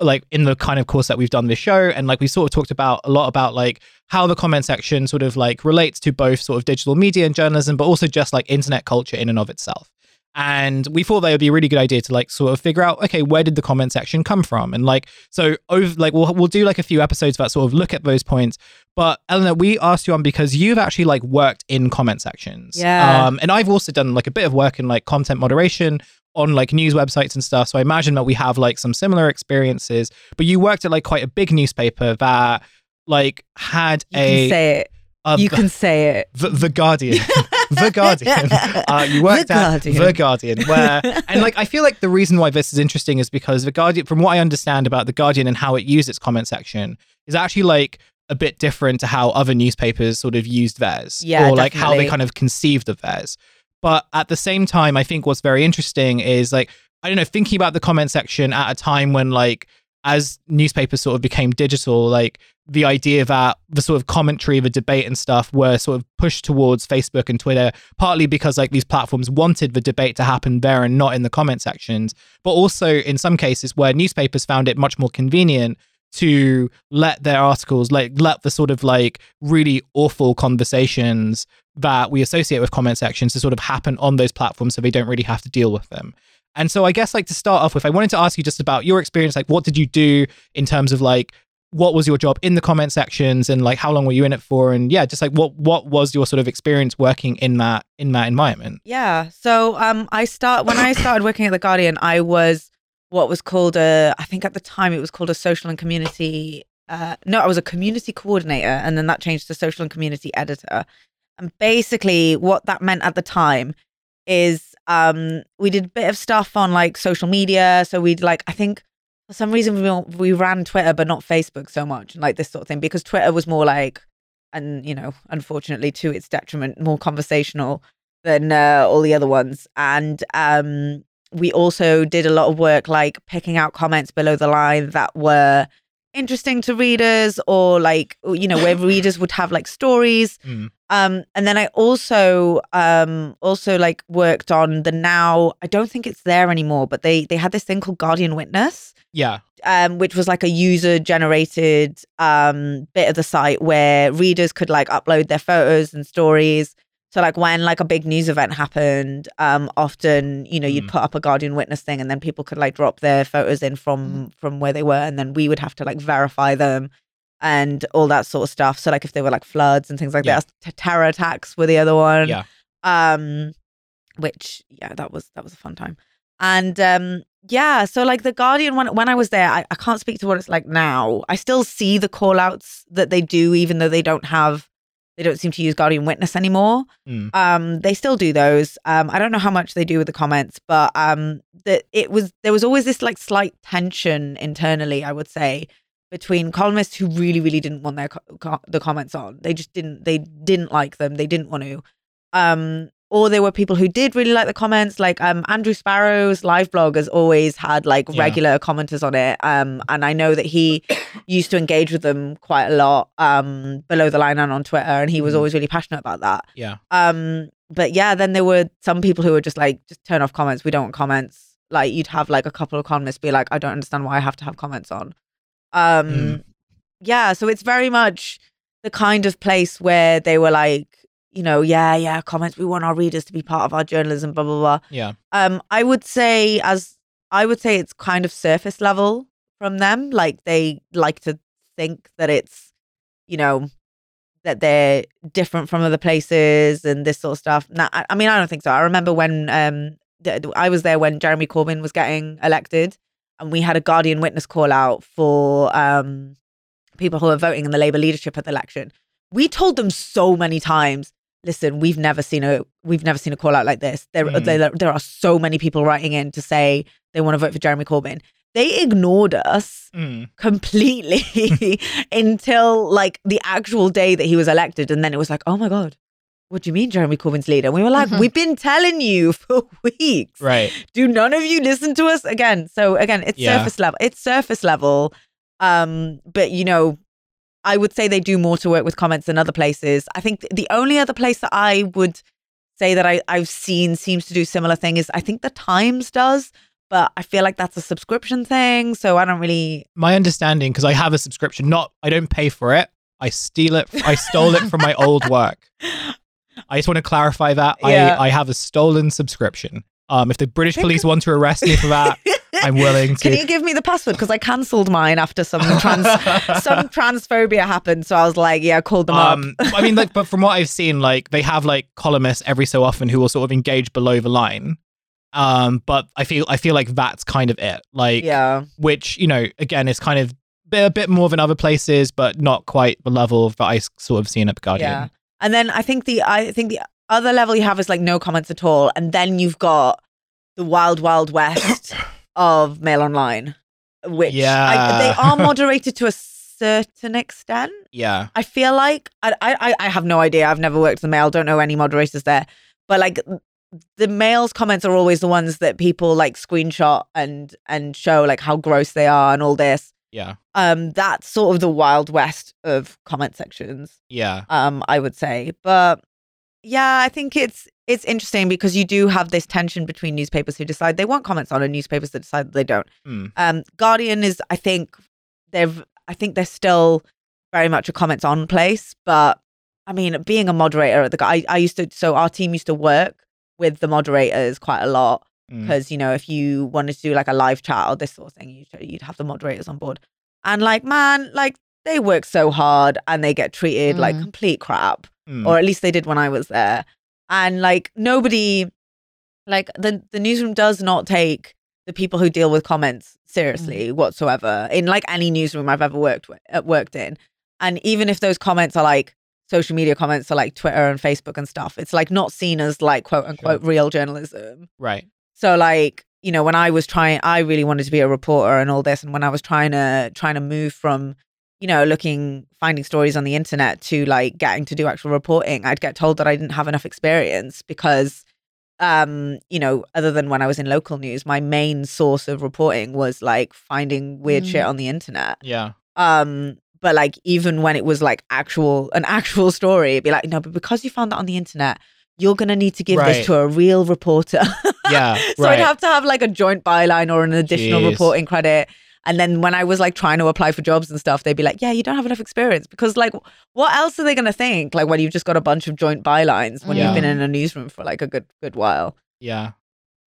like in the kind of course that we've done this show, and like we sort of talked about a lot about like how the comment section sort of like relates to both sort of digital media and journalism, but also just like internet culture in and of itself. And we thought that would be a really good idea to like sort of figure out, okay, where did the comment section come from? And like, so over like we'll we'll do like a few episodes that sort of look at those points. But Eleanor, we asked you on because you've actually like worked in comment sections. Yeah. Um, and I've also done like a bit of work in like content moderation on like news websites and stuff. So I imagine that we have like some similar experiences. But you worked at like quite a big newspaper that like had You a can say it. a- You can say it. the, the Guardian. the Guardian. Uh, you worked The at Guardian. The Guardian, where and like I feel like the reason why this is interesting is because the Guardian, from what I understand about the Guardian and how it used its comment section, is actually like a bit different to how other newspapers sort of used theirs, Yeah, or like how they kind of conceived of theirs. But at the same time, I think what's very interesting is like I don't know, thinking about the comment section at a time when like as newspapers sort of became digital, like the idea that the sort of commentary, the debate and stuff were sort of pushed towards Facebook and Twitter, partly because like these platforms wanted the debate to happen there and not in the comment sections, but also in some cases where newspapers found it much more convenient to let their articles like let the sort of like really awful conversations that we associate with comment sections to sort of happen on those platforms so they don't really have to deal with them. And so I guess like to start off with, I wanted to ask you just about your experience. Like, what did you do in terms of like what was your job in the comment sections and like how long were you in it for? And yeah, just like what what was your sort of experience working in that in that environment? Yeah. So um I start when I started working at the Guardian, I was what was called a I think at the time it was called a social and community uh no, I was a community coordinator and then that changed to social and community editor. And basically what that meant at the time is um we did a bit of stuff on like social media. So we'd like I think for some reason we we ran Twitter but not Facebook so much, like this sort of thing, because Twitter was more like and you know, unfortunately to its detriment, more conversational than uh, all the other ones. And um, we also did a lot of work like picking out comments below the line that were interesting to readers or like you know where readers would have like stories Mm. Um and then i also um also like worked on the now i don't think it's there anymore but they they had this thing called guardian witness Yeah. um, which was like a user generated um, bit of the site where readers could like upload their photos and stories. So like when like a big news event happened, um, often you know you'd Mm. put up a Guardian witness thing, and then people could like drop their photos in from from where they were, and then we would have to like verify them and all that sort of stuff. So like if they were like floods and things like Yeah. that, terror attacks were the other one Yeah. um which yeah that was that was a fun time and um yeah so like the guardian when when i was there I, I can't speak to what it's like now i still see the call outs that they do even though they don't have they don't seem to use guardian witness anymore Mm. um they still do those um i don't know how much they do with the comments but um that it was there was always this like slight tension internally i would say between columnists who really really didn't want their co- co- the comments on they just didn't they didn't like them they didn't want to um or there were people who did really like the comments like um andrew sparrow's live blog has always had like Yeah. regular commenters on it um and i know that he used to engage with them quite a lot um below the line and on twitter and he was Mhm. always really passionate about that Yeah. um but yeah then there were some people who were just like just turn off comments we don't want comments like you'd have like a couple of columnists be like i don't understand why i have to have comments on um Mm. yeah so it's very much the kind of place where they were like you know yeah yeah comments we want our readers to be part of our journalism blah blah blah Yeah. um i would say as i would say it's kind of surface level from them like they like to think that it's you know that they're different from other places and this sort of stuff Now, I, I mean i don't think so i remember when um i was there when jeremy corbyn was getting elected and we had a guardian witness call out for um people who are voting in the labour leadership at the election we told them so many times listen we've never seen a we've never seen a call out like this there, Mm. there there are so many people writing in to say they want to vote for jeremy corbyn they ignored us Mm. completely until like the actual day that he was elected and then it was like oh my god what do you mean Jeremy Corbyn's leader? And we were like, Mhm. we've been telling you for weeks. Right. Do none of you listen to us again? So again, it's Yeah. surface level. It's surface level. Um, but you know, I would say they do more to work with comments than other places. I think the only other place that I would say that I, I've seen seems to do similar thing is I think the Times does, but I feel like that's a subscription thing. So I don't really My understanding, because I have a subscription, not I don't pay for it. I steal it. I stole it from my old work. I just want to clarify that Yeah. I, I have a stolen subscription. Um, if the British police want to arrest me for that, I'm willing to. Can you give me the password? Because I cancelled mine after some trans some transphobia happened. So I was like, yeah, I called them up. um, I mean, like, but from what I've seen, like they have like columnists every so often who will sort of engage below the line. Um, but I feel I feel like that's kind of it. Like, yeah. which you know, again, is kind of a bit more than other places, but not quite the level that I sort of seen at the Guardian. Yeah. And then I think the I think the other level you have is like no comments at all, and then you've got the wild wild west of Mail Online, which I, Yeah. they are moderated to a certain extent. Yeah. I feel like I, I I have no idea. I've never worked the Mail. Don't know any moderators there, but like the Mail's comments are always the ones that people like screenshot and and show like how gross they are and all this. Yeah. Um, that's sort of the wild west of comment sections Yeah. um i would say but yeah i think it's it's interesting because you do have this tension between newspapers who decide they want comments on and newspapers that decide they don't Hmm. um guardian is i think they've i think they're still very much a comments on place but i mean being a moderator at the I, I used to so our team used to work with the moderators quite a lot Mm. because you know if you wanted to do like a live chat or this sort of thing you'd, you'd have the moderators on board and like man like they work so hard and they get treated like Mm. complete crap Mm. or at least they did when i was there and like nobody like the the newsroom does not take the people who deal with comments seriously whatsoever in like any newsroom i've ever worked with uh, worked in and even if those comments are like social media comments are like twitter and facebook and stuff it's like not seen as like quote unquote real journalism right. so like, you know, when I was trying I really wanted to be a reporter and all this and when I was trying to trying to move from, you know, looking finding stories on the internet to like getting to do actual reporting, I'd get told that I didn't have enough experience because um, you know, other than when I was in local news, my main source of reporting was like finding weird shit Mm. on the internet. Yeah. Um, but like even when it was like actual an actual story, it'd be like, no, but because you found that on the internet, you're gonna need to give Right. this to a real reporter. Yeah. so right. I'd have to have like a joint byline or an additional Jeez. reporting credit. And then when I was like trying to apply for jobs and stuff, they'd be like, "Yeah, you don't have enough experience because like, what else are they gonna think? Like when you've just got a bunch of joint bylines when Yeah. you've been in a newsroom for like a good good while." yeah.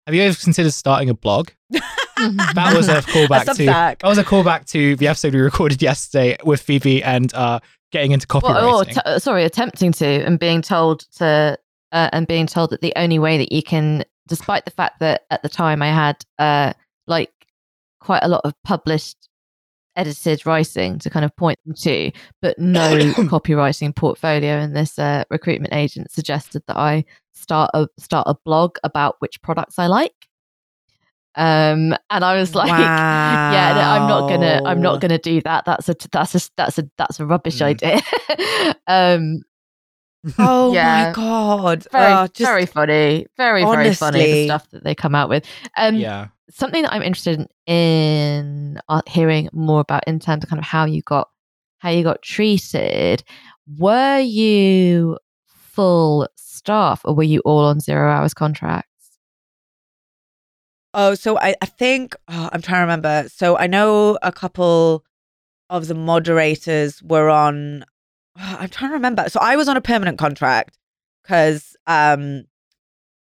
Have you ever considered starting a blog? that That was a callback to that was a callback to the episode we recorded yesterday with Phoebe and uh getting into copywriting. Well, or t- uh, sorry, attempting to and being told to uh, and being told that the only way that you can, despite the fact that at the time I had uh like quite a lot of published edited writing to kind of point them to, but no copywriting portfolio. And this uh, recruitment agent suggested that I start a start a blog about which products I like. Um, and I was like, yeah, no, I'm not gonna, I'm not gonna do that. That's a, that's a, that's a, that's a rubbish Mm. idea. um, Oh Yeah. my god! very, Oh, just- very funny, very, very funny the stuff that they come out with. Um, yeah. something that I'm interested in uh, hearing more about in terms of kind of how you got how you got treated. Were you full staff or were you all on zero hours contracts? Oh, so I, I think oh, I'm trying to remember. So I know a couple of the moderators were on. Oh, I'm trying to remember. So I was on a permanent contract because um,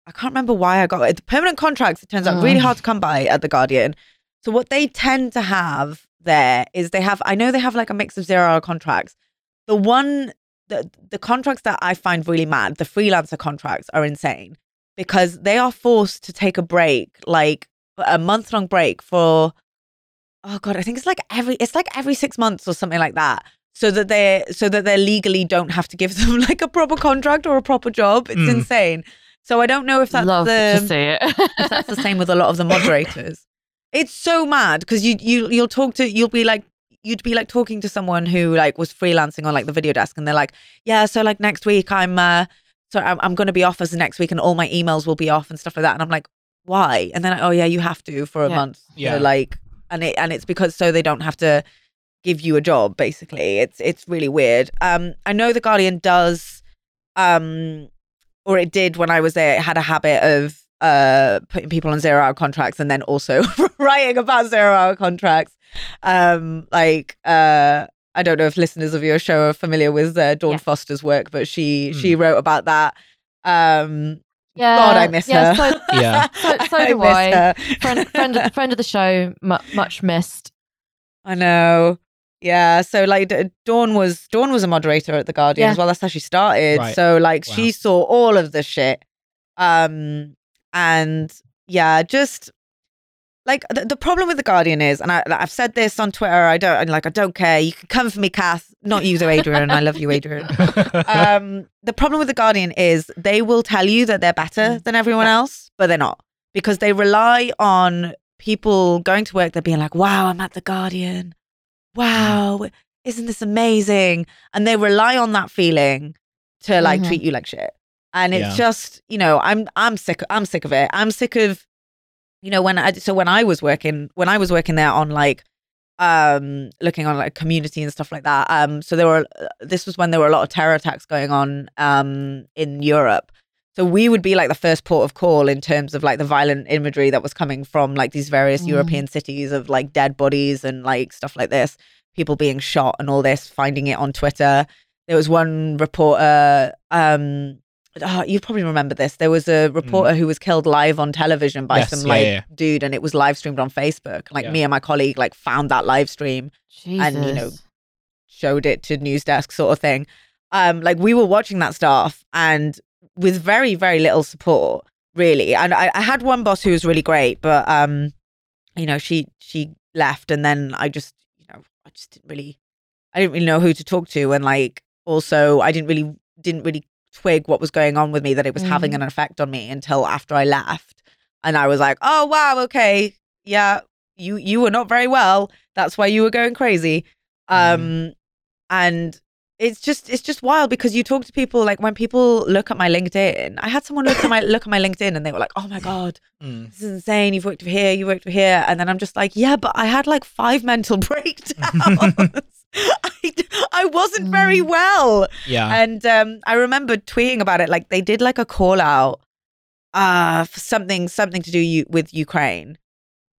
I can't remember why I got it. The permanent contracts. It turns out really Mm. hard to come by at the Guardian. So what they tend to have there is they have. I know they have like a mix of zero hour contracts. The one the the contracts that I find really mad, the freelancer contracts are insane because they are forced to take a break, like a month long break for oh god, I think it's like every it's like every six months or something like that. So that they so that they legally don't have to give them like a proper contract or a proper job. It's Mm. insane. So I don't know if that's Love the to see it. if that's the same with a lot of the moderators. It's so mad because you you you'll talk to you'll be like you'd be like talking to someone who like was freelancing on like the video desk and they're like, yeah, so like next week I'm uh so I'm, I'm going to be off as of next week and all my emails will be off and stuff like that. And I'm like, why? And then, oh yeah, you have to for a Yeah. month. Yeah. So, like, and it, and it's because so they don't have to give you a job basically. It's, it's really weird. Um, I know the Guardian does, um, or it did when I was there, it had a habit of, uh, putting people on zero hour contracts and then also writing about zero hour contracts. Um, like, uh, I don't know if listeners of your show are familiar with uh, Dawn Yeah. Foster's work, but she she wrote about that. Um, Yeah, God, I miss yeah, her. So, Yeah. so, so I do miss I. her. Friend, friend, of, friend of the show, mu- much missed. I know. Yeah. So like Dawn was Dawn was a moderator at the Guardian Yeah. as well. That's how she started. Right. So like Wow. she saw all of the shit. Um and yeah, just like the, the problem with the Guardian is, and I, I've said this on Twitter. I don't like. I don't care. You can come for me, Kath. Not you, though, Adrian. I love you, Adrian. um, the problem with the Guardian is they will tell you that they're better than everyone else, but they're not because they rely on people going to work. They're being like, "Wow, I'm at the Guardian. Wow, isn't this amazing?" And they rely on that feeling to like Mhm. treat you like shit. And it's Yeah. just, you know, I'm I'm sick. I'm sick of it. I'm sick of, you know, when I so when I was working when I was working there on like um looking on like community and stuff like that um so there were this was when there were a lot of terror attacks going on um in Europe so we would be like the first port of call in terms of like the violent imagery that was coming from like these various Mm. European cities of like dead bodies and like stuff like this people being shot and all this finding it on Twitter there was one reporter um oh, you probably remember this there was a reporter who was killed live on television by Yes, some yeah, like yeah. dude and it was live streamed on Facebook like Yeah. me and my colleague like found that live stream Jesus. And, you know, showed it to news desk sort of thing. Um, like we were watching that stuff and with very, very little support, really. And I, I had one boss who was really great, but um, you know, she she left and then I just, you know, I just didn't really I didn't really know who to talk to. And like also I didn't really didn't really twig what was going on with me, that it was having Mhm. an effect on me until after I left. And I was like, oh wow, okay. Yeah, you you were not very well. That's why you were going crazy. Um and it's just it's just wild because you talk to people like when people look at my LinkedIn. I had someone look at my look at my LinkedIn and they were like, "Oh my god, Mm. this is insane. You've worked over here, you worked over here." And then I'm just like, "Yeah, but I had like five mental breakdowns. I, I wasn't very Mm. well." Yeah. And um, I remember tweeting about it. Like they did like a call out uh, for something something to do you, with Ukraine.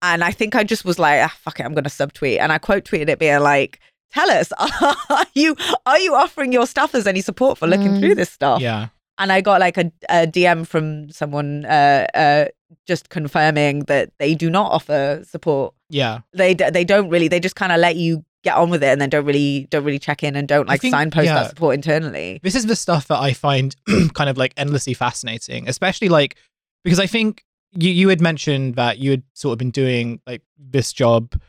And I think I just was like, ah, fuck it, I'm going to subtweet. And I quote tweeted it being like, tell us, are you are you offering your staffers any support for looking Mm. through this stuff? yeah. And I got like a, a DM from someone uh, uh, just confirming that they do not offer support. Yeah. They they don't really. They just kind of let you get on with it and then don't really don't really check in and don't like think- signpost yeah. that support internally. This is the stuff that I find kind of like endlessly fascinating, especially like because I think you you had mentioned that you had sort of been doing like this job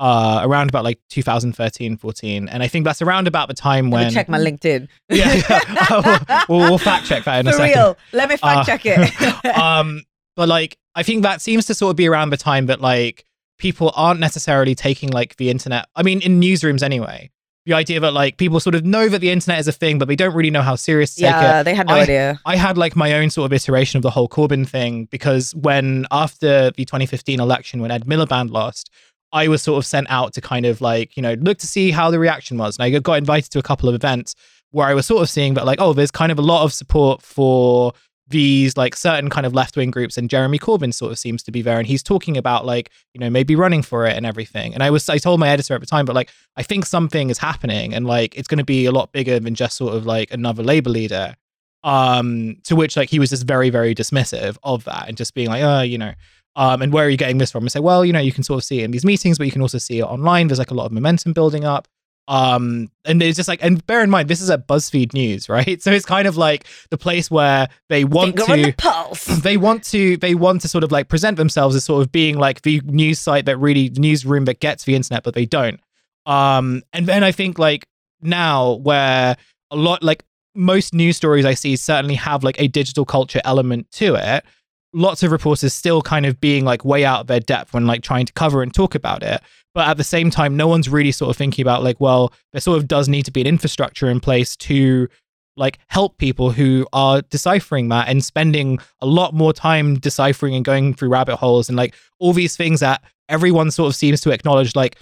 uh around about like 2013 14 and I think that's around about the time Let me when check my LinkedIn. yeah, yeah. we'll, we'll fact check that in a For second real. Let me fact Uh, check it. um but like i think that seems to sort of be around the time that like people aren't necessarily taking like the internet i mean in newsrooms anyway the idea that like people sort of know that the internet is a thing but they don't really know how serious to take it yeah, they had no I- idea. I had like my own sort of iteration of the whole Corbyn thing because when after the 2015 election, when Ed Miliband lost, I was sort of sent out to kind of like, you know, look to see how the reaction was. And I got invited to a couple of events where I was sort of seeing that, like, oh, there's kind of a lot of support for these like certain kind of left wing groups. And Jeremy Corbyn sort of seems to be there. And he's talking about like, you know, maybe running for it and everything. And I was, I told my editor at the time, but like, I think something is happening and like it's going to be a lot bigger than just sort of like another Labour leader um to which like he was just very very dismissive of that and just being like oh you know um and where are you getting this from? And say well you know you can sort of see it in these meetings but you can also see it online. There's like a lot of momentum building up. Um and it's just like and bear in mind this is at buzzfeed news right? So it's kind of like the place where they want Finger to the pulse. they want to they want to sort of like present themselves as sort of being like the news site that really newsroom that gets the internet but they don't. Um and then i think like now where a lot like most news stories i see certainly have like a digital culture element to it lots of reporters still kind of being like way out of their depth when like trying to cover and talk about it. But at the same time no one's really sort of thinking about like well there sort of does need to be an infrastructure in place to like help people who are deciphering that and spending a lot more time deciphering and going through rabbit holes and like all these things that everyone sort of seems to acknowledge like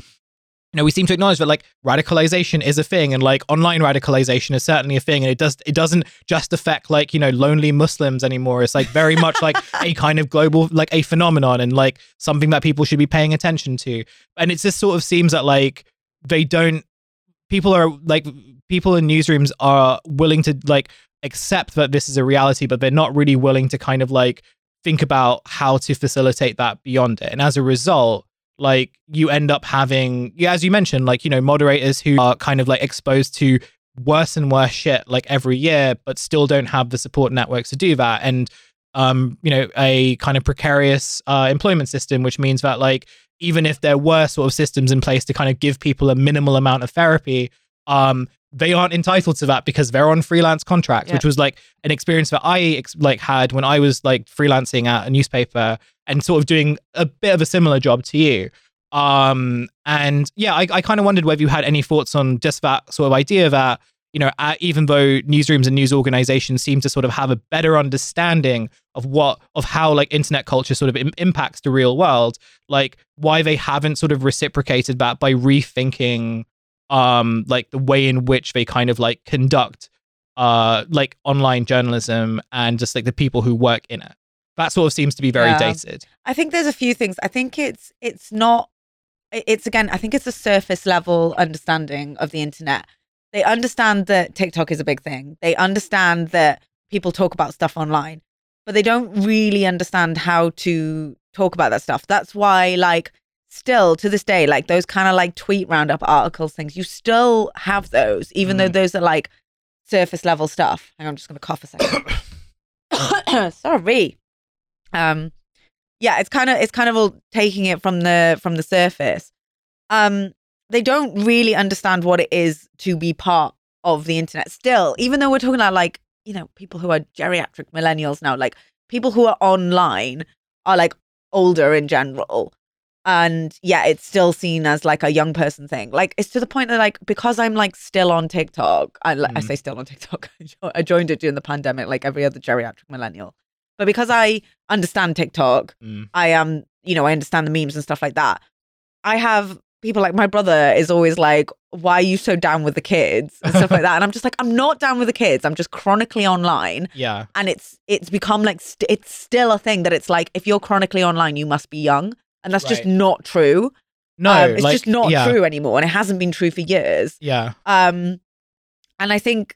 you know we seem to acknowledge that like radicalization is a thing and like online radicalization is certainly a thing and it does it doesn't just affect like you know lonely muslims anymore. It's like very much like a kind of global like a phenomenon and like something that people should be paying attention to. And it just sort of seems that like they don't people are like people in newsrooms are willing to like accept that this is a reality but they're not really willing to kind of like think about how to facilitate that beyond it. And as a result like you end up having yeah as you mentioned like you know moderators who are kind of like exposed to worse and worse shit like every year but still don't have the support networks to do that. And um you know a kind of precarious uh employment system which means that like even if there were sort of systems in place to kind of give people a minimal amount of therapy um they aren't entitled to that because they're on freelance contracts Yeah. which was like an experience that i ex- like had when i was like freelancing at a newspaper and sort of doing a bit of a similar job to you um and yeah i, I kind of wondered whether you had any thoughts on just that sort of idea that you know uh, even though newsrooms and news organizations seem to sort of have a better understanding of what of how like internet culture sort of Im- impacts the real world like why they haven't sort of reciprocated that by rethinking um like the way in which they kind of like conduct uh like online journalism and just like the people who work in it that sort of seems to be very Yeah. dated I think there's a few things. I think it's it's not it's again, I think it's a surface level understanding of the internet. They understand that TikTok is a big thing. They understand that people talk about stuff online, but they don't really understand how to talk about that stuff. That's why like still to this day like those kind of like tweet roundup articles things, you still have those even though Mm. those are like surface level stuff. Hang on, I'm just going to cough a second. Sorry. Um yeah, it's kind of it's kind of all taking it from the from the surface. Um, they don't really understand what it is to be part of the internet. Still, even though we're talking about like you know people who are geriatric millennials now, like people who are online are like older in general, and yeah, it's still seen as like a young person thing. Like it's to the point that like because I'm like still on TikTok, I, I Mm. say still on TikTok. I joined it during the pandemic, like every other geriatric millennial. But because I understand TikTok, Mm. I am, you know, I understand the memes and stuff like that. I have people like my brother is always like, why are you so down with the kids and stuff like that? And I'm just like, I'm not down with the kids. I'm just chronically online. yeah And it's it's become like st- it's still a thing that it's like if you're chronically online, you must be young, and that's just not true. no Um, it's like, just not yeah, true anymore, and it hasn't been true for years. yeah Um, and I think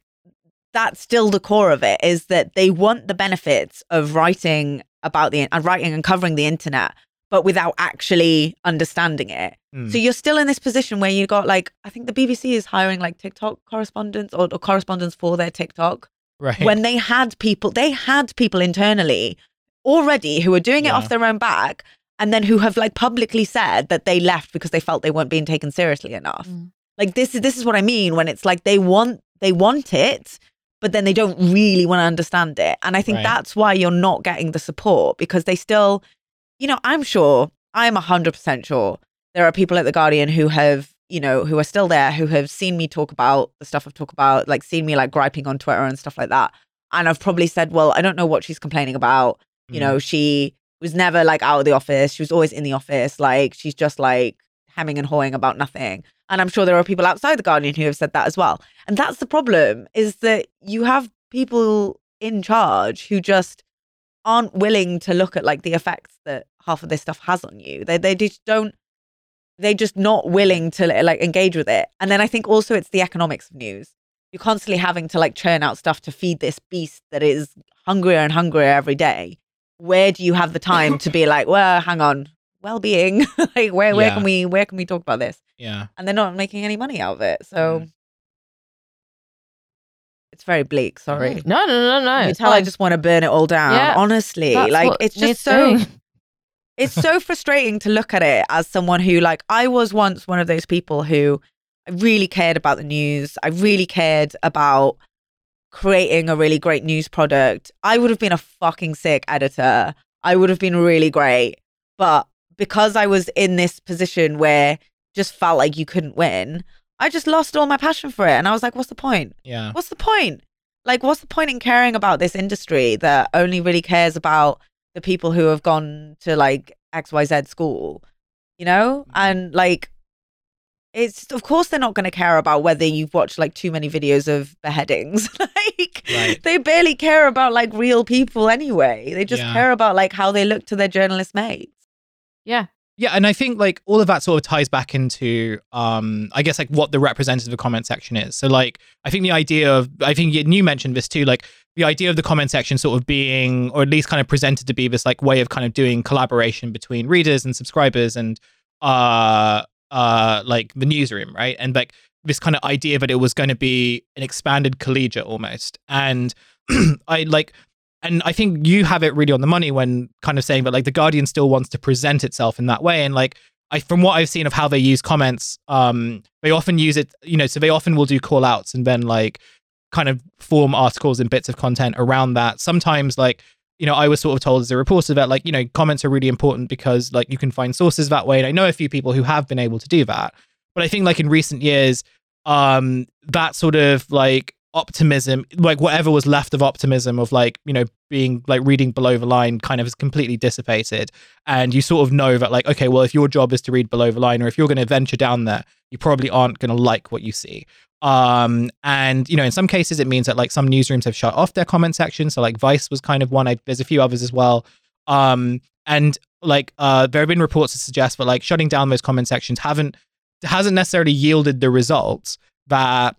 that's still the core of it is that they want the benefits of writing about the and writing and covering the internet, but without actually understanding it. Mm. So you're still in this position where you got like I think the BBC is hiring like TikTok correspondents or, or correspondents for their TikTok right when they had people they had people internally already who were doing it Yeah. off their own back and then who have like publicly said that they left because they felt they weren't being taken seriously enough Mm. like this is this is what i mean when it's like they want they want it but then they don't really want to understand it and i think Right. that's why you're not getting the support because they still you know i'm sure i'm 100% sure there are people at the guardian who have you know who are still there who have seen me talk about the stuff i've talked about like seen me like griping on twitter and stuff like that and i've probably said well i don't know what she's complaining about you Mm. know she was never like out of the office. She was always in the office. Like she's just like hemming and hawing about nothing. And i'm sure there are people outside the guardian who have said that as well. And that's the problem is that you have people in charge who just aren't willing to look at like the effects that half of this stuff has on you. They they just don't they're just not willing to like engage with it. And then i think also it's the economics of news. You're constantly having to like churn out stuff to feed this beast that is hungrier and hungrier every day where do you have the time to be like well hang on well-being like where where Yeah. can we where can we talk about this yeah and they're not making any money out of it so Mm. it's very bleak sorry No, no, no, no. you it's tell I just want to burn it all down. Yeah, Honestly, like it's just so doing. it's so frustrating to look at it as someone who like I was once one of those people who I really cared about the news. I really cared about creating a really great news product. I would have been a fucking sick editor. I would have been really great. But because I was in this position where just felt like you couldn't win, I just lost all my passion for it. And I was like, what's the point? yeah What's the point? like what's the point in caring about this industry that only really cares about the people who have gone to like xyz school you know mm-hmm. and like it's of course they're not going to care about whether you've watched like too many videos of beheadings like Right. they barely care about like real people anyway they just Yeah. care about like how they look to their journalist mates Yeah. Yeah, and I think like all of that sort of ties back into um I guess like what the representative comment section is. So like I think the idea of I think you you mentioned this too, like the idea of the comment section sort of being or at least kind of presented to be this like way of kind of doing collaboration between readers and subscribers and uh uh like the newsroom, right? And like this kind of idea that it was going to be an expanded collegiate almost. And I like and I think you have it really on the money when kind of saying that like the Guardian still wants to present itself in that way. And like I from what I've seen of how they use comments, um, they often use it, you know, so they often will do call outs and then like kind of form articles and bits of content around that. Sometimes like you know, I was sort of told as a reporter that like, you know, comments are really important because like you can find sources that way. And I know a few people who have been able to do that. But I think like in recent years, um, that sort of like optimism, like whatever was left of optimism of like, you know, being like reading below the line kind of has completely dissipated. And you sort of know that like, okay, well, if your job is to read below the line or if you're going to venture down there, you probably aren't going to like what you see. Um, and you know, in some cases it means that like some newsrooms have shut off their comment section. So like Vice was kind of one. I, there's a few others as well. Um, and like uh, there have been reports to suggest that like shutting down those comment sections haven't hasn't necessarily yielded the results that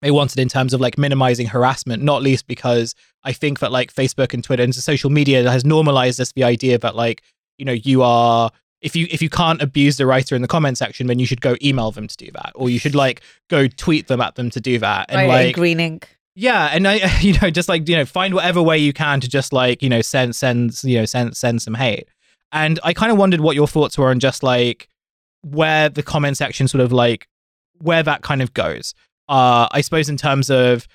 they wanted in terms of like minimizing harassment, not least because I think that like Facebook and Twitter and social media has normalized this the idea that like, you know, you are if you if you can't abuse the writer in the comment section, then you should go email them to do that. Or you should like go tweet them at them to do that. And right, like green ink. yeah, and I, you know, just like you know, find whatever way you can to just like you know, send send you know, send send some hate. And I kind of wondered what your thoughts were on just like where the comment section sort of like where that kind of goes. Uh, I suppose in terms of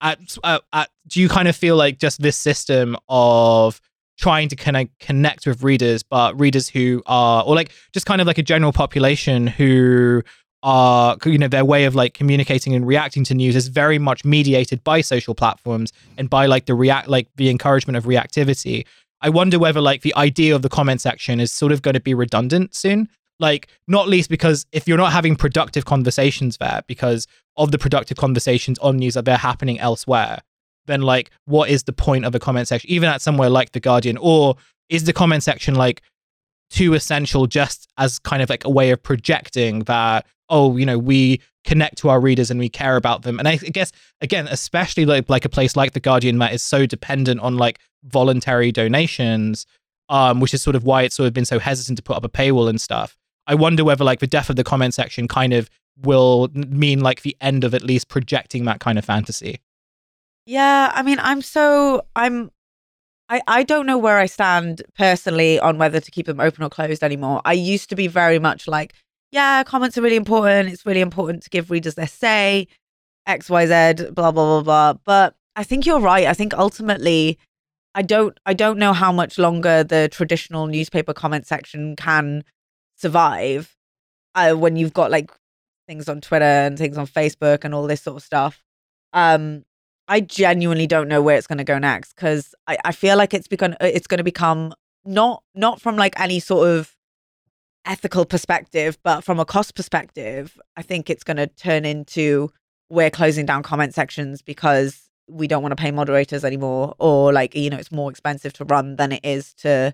at, at, at do you kind of feel like just this system of trying to of connect with readers, but readers who are or like just kind of like a general population who are you know their way of like communicating and reacting to news is very much mediated by social platforms and by like the react like the encouragement of reactivity. I wonder whether like the idea of the comment section is sort of going to be redundant soon. Like not least because if you're not having productive conversations there because of the productive conversations on news that they're happening elsewhere then like what is the point of a comment section even at somewhere like the guardian? Or is the comment section like too essential just as kind of like a way of projecting that oh you know we connect to our readers and we care about them? And i guess again especially like like a place like the guardian that is so dependent on like voluntary donations um which is sort of why it's sort of been so hesitant to put up a paywall and stuff i wonder whether like the death of the comment section kind of will mean like the end of at least projecting that kind of fantasy Yeah, I mean, I'm so I'm I I don't know where I stand personally on whether to keep them open or closed anymore. I used to be very much like, yeah, comments are really important. It's really important to give readers their say, X, Y, Z, blah blah blah blah. But I think you're right. I think ultimately, I don't I don't know how much longer the traditional newspaper comment section can survive uh, when you've got like things on Twitter and things on Facebook and all this sort of stuff. Um, I genuinely don't know where it's going to go next because I, I feel like it's become uh, it's going to become not not from like any sort of ethical perspective, but from a cost perspective, I think it's going to turn into we're closing down comment sections because we don't want to pay moderators anymore, or like you know it's more expensive to run than it is to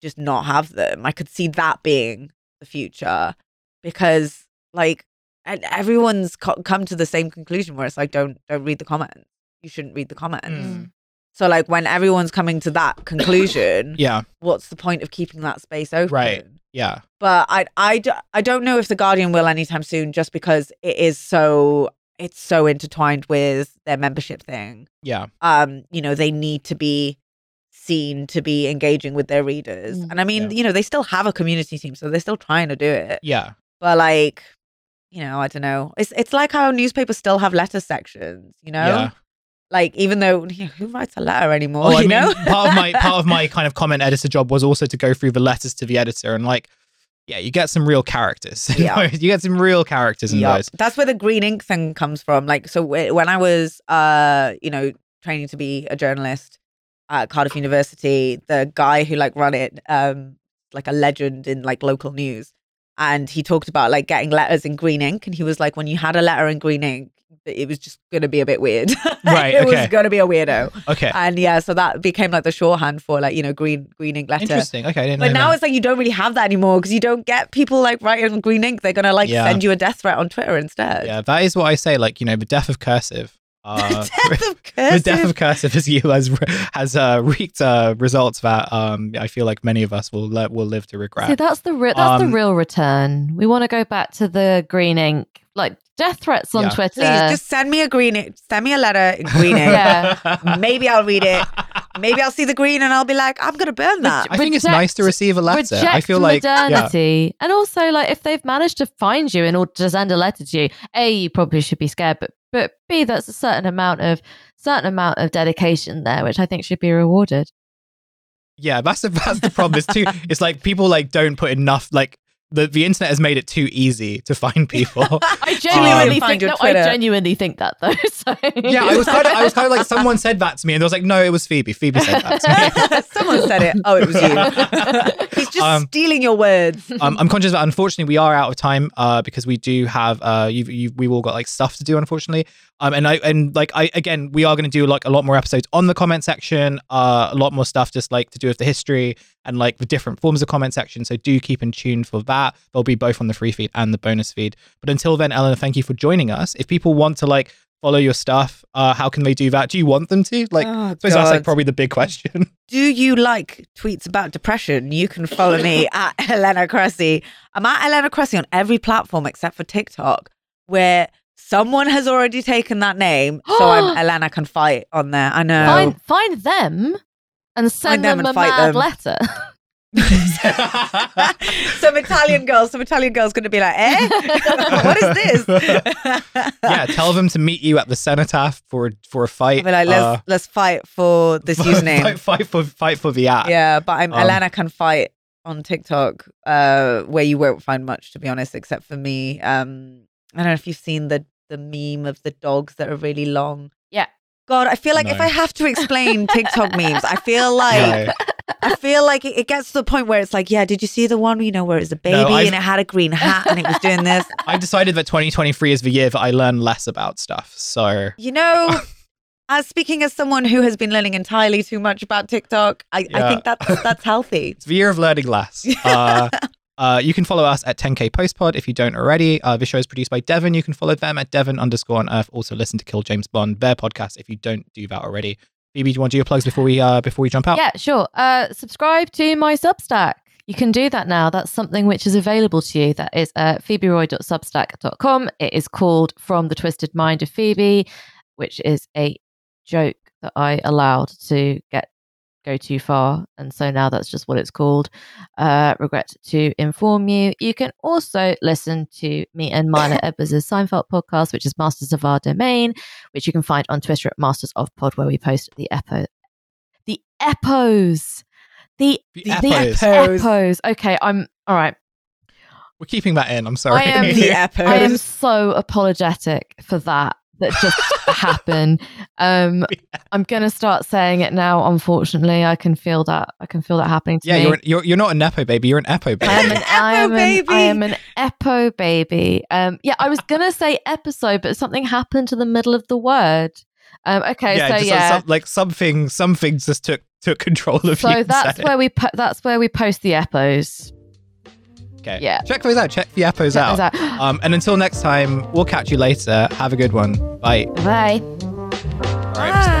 just not have them. I could see that being the future because like and everyone's co- come to the same conclusion where it's like don't don't read the comments you shouldn't read the comments. Mm. so like when everyone's coming to that conclusion yeah. what's the point of keeping that space open? Right. yeah. But I I I don't know if the guardian will anytime soon just because it is so it's so intertwined with their membership thing. Yeah. Um you know they need to be seen to be engaging with their readers. Mm. and i mean Yeah. you know they still have a community team so they're still trying to do it. Yeah. But like you know i don't know. It's it's like how newspapers still have letter sections you know? Yeah. Like even though you know, who writes a letter anymore Oh, I you mean, know part of my part of my kind of comment editor job was also to go through the letters to the editor and like, yeah, you get some real characters. you Yeah. you get some real characters in Yeah. those. that's where the green ink thing comes from like so when i was uh you know training to be a journalist at Cardiff University. The guy who like run it, um, like a legend in like local news, and he talked about like getting letters in green ink, and he was like, when you had a letter in green ink, it was just going to be a bit weird. Right, it okay. was going to be a weirdo. Okay. And yeah, so that became like the shorthand for like, you know, green green ink letter. Interesting. Okay. I didn't But know now that. it's like you don't really have that anymore because you don't get people like writing green ink. They're gonna like Yeah. send you a death threat on Twitter instead. yeah, that is what I say. Like you know, the death of cursive. Uh, death of the death of cursive has you has has uh, wreaked uh, results that um I feel like many of us will le- will live to regret. See, that's the re- that's Um, the real return. We want to go back to the green ink, like death threats on Yeah. Twitter. Please just send me a green. Send me a letter in green ink. Yeah. Maybe I'll read it. Maybe I'll see the green and I'll be like, I'm gonna burn that. I think it's nice to receive a letter. Reject I feel like yeah. modernity, and also like if they've managed to find you in order to send a letter to you, a you probably should be scared, but but b that's a certain amount of certain amount of dedication there, which I think should be rewarded. Yeah, that's the that's the problem. It's too. It's like people like don't put enough. Like the the internet has made it too easy to find people. I Um, genuinely Find think your no, I genuinely think that though. So yeah, I was kind of I was kind of like someone said that to me, and I was like, no, it was Phoebe. Phoebe said that to me. Someone said it. Oh, it was you. He's just Um, stealing your words. um, I'm conscious that unfortunately we are out of time uh, because we do have uh, you, you, we've all got like stuff to do unfortunately. Um, and I and like I again we are going to do like a lot more episodes on the comment section, uh, a lot more stuff just like to do with the history and like the different forms of comment section. So do keep in tune for that. They'll be both on the free feed and the bonus feed. But until then, Eleanor, thank you for joining us. If people want to like follow your stuff, uh, how can they do that? Do you want them to? Like, Oh, I suppose that's like probably the big question. Do you like tweets about depression? You can follow me at Helena Cressy. I'm at Helena Cressy on every platform except for TikTok, where someone has already taken that name. So I'm Helena Can Fight on there. I know. find find them and send them them, and a fight mad them. letter. some Italian girl, some Italian girl's going to be like, eh? what is this? yeah, tell them to meet you at the cenotaph for for a fight. I'll be like, let's, uh, let's fight for this username. fight, fight for fight for the app. Yeah, but I'm Um, Elena can fight on TikTok, uh, where you won't find much to be honest, except for me. Um, I don't know if you've seen the the meme of the dogs that are really long. Yeah. God, I feel like if I have to explain TikTok memes, I feel like No. I feel like it, it gets to the point where it's like, yeah, did you see the one you know where it's a baby I've- and it had a green hat and it was doing this? I decided that 2023 is the year that I learn less about stuff. So You know, as speaking as someone who has been learning entirely too much about TikTok, I, I think that's that's healthy. it's the year of learning less. Uh, uh, you can follow us at 10k postpod if you don't already. Uh, this show is produced by Devon. You can follow them at Devon underscore on Earth. Also listen to Kill James Bond, their podcast, if you don't do that already. Phoebe, do you want to do your plugs before we uh, before we jump out? Yeah, sure. Uh, subscribe to my Substack. You can do that now. That's something which is available to you. That is uh, phoeberoy.substack.com. It is called From the Twisted Mind of Phoebe, which is a joke that I allowed to get go too far. And so now that's just what it's called. Uh, regret to inform you. You can also listen to me and Mila Edwards' Seinfeld podcast, which is Masters of Our Domain, which you can find on Twitter at Masters of Pod, where we post the epo the epos. The The the, epos. Epos. epos. Okay, I'm all right. We're keeping that in. I'm sorry. I am The. I am so apologetic for that that just happen. Um, I'm gonna start saying it now. Unfortunately, I can feel that. I can feel that happening to yeah, me. you're, you're you're not a nepo baby. You're an epo baby. I am an, I am Epo an, I am an epo baby. Um, yeah, I was gonna say episode, but something happened to the middle of the word. Um, okay, yeah, so just yeah, Some, like something something just took took control of you. so that's said it. where we po- that's where we post the epos. Okay. yeah. Check those out. Check the epos out. out. Um, and until next time, we'll catch you later. Have a good one. Bye. Bye. All right. Bye.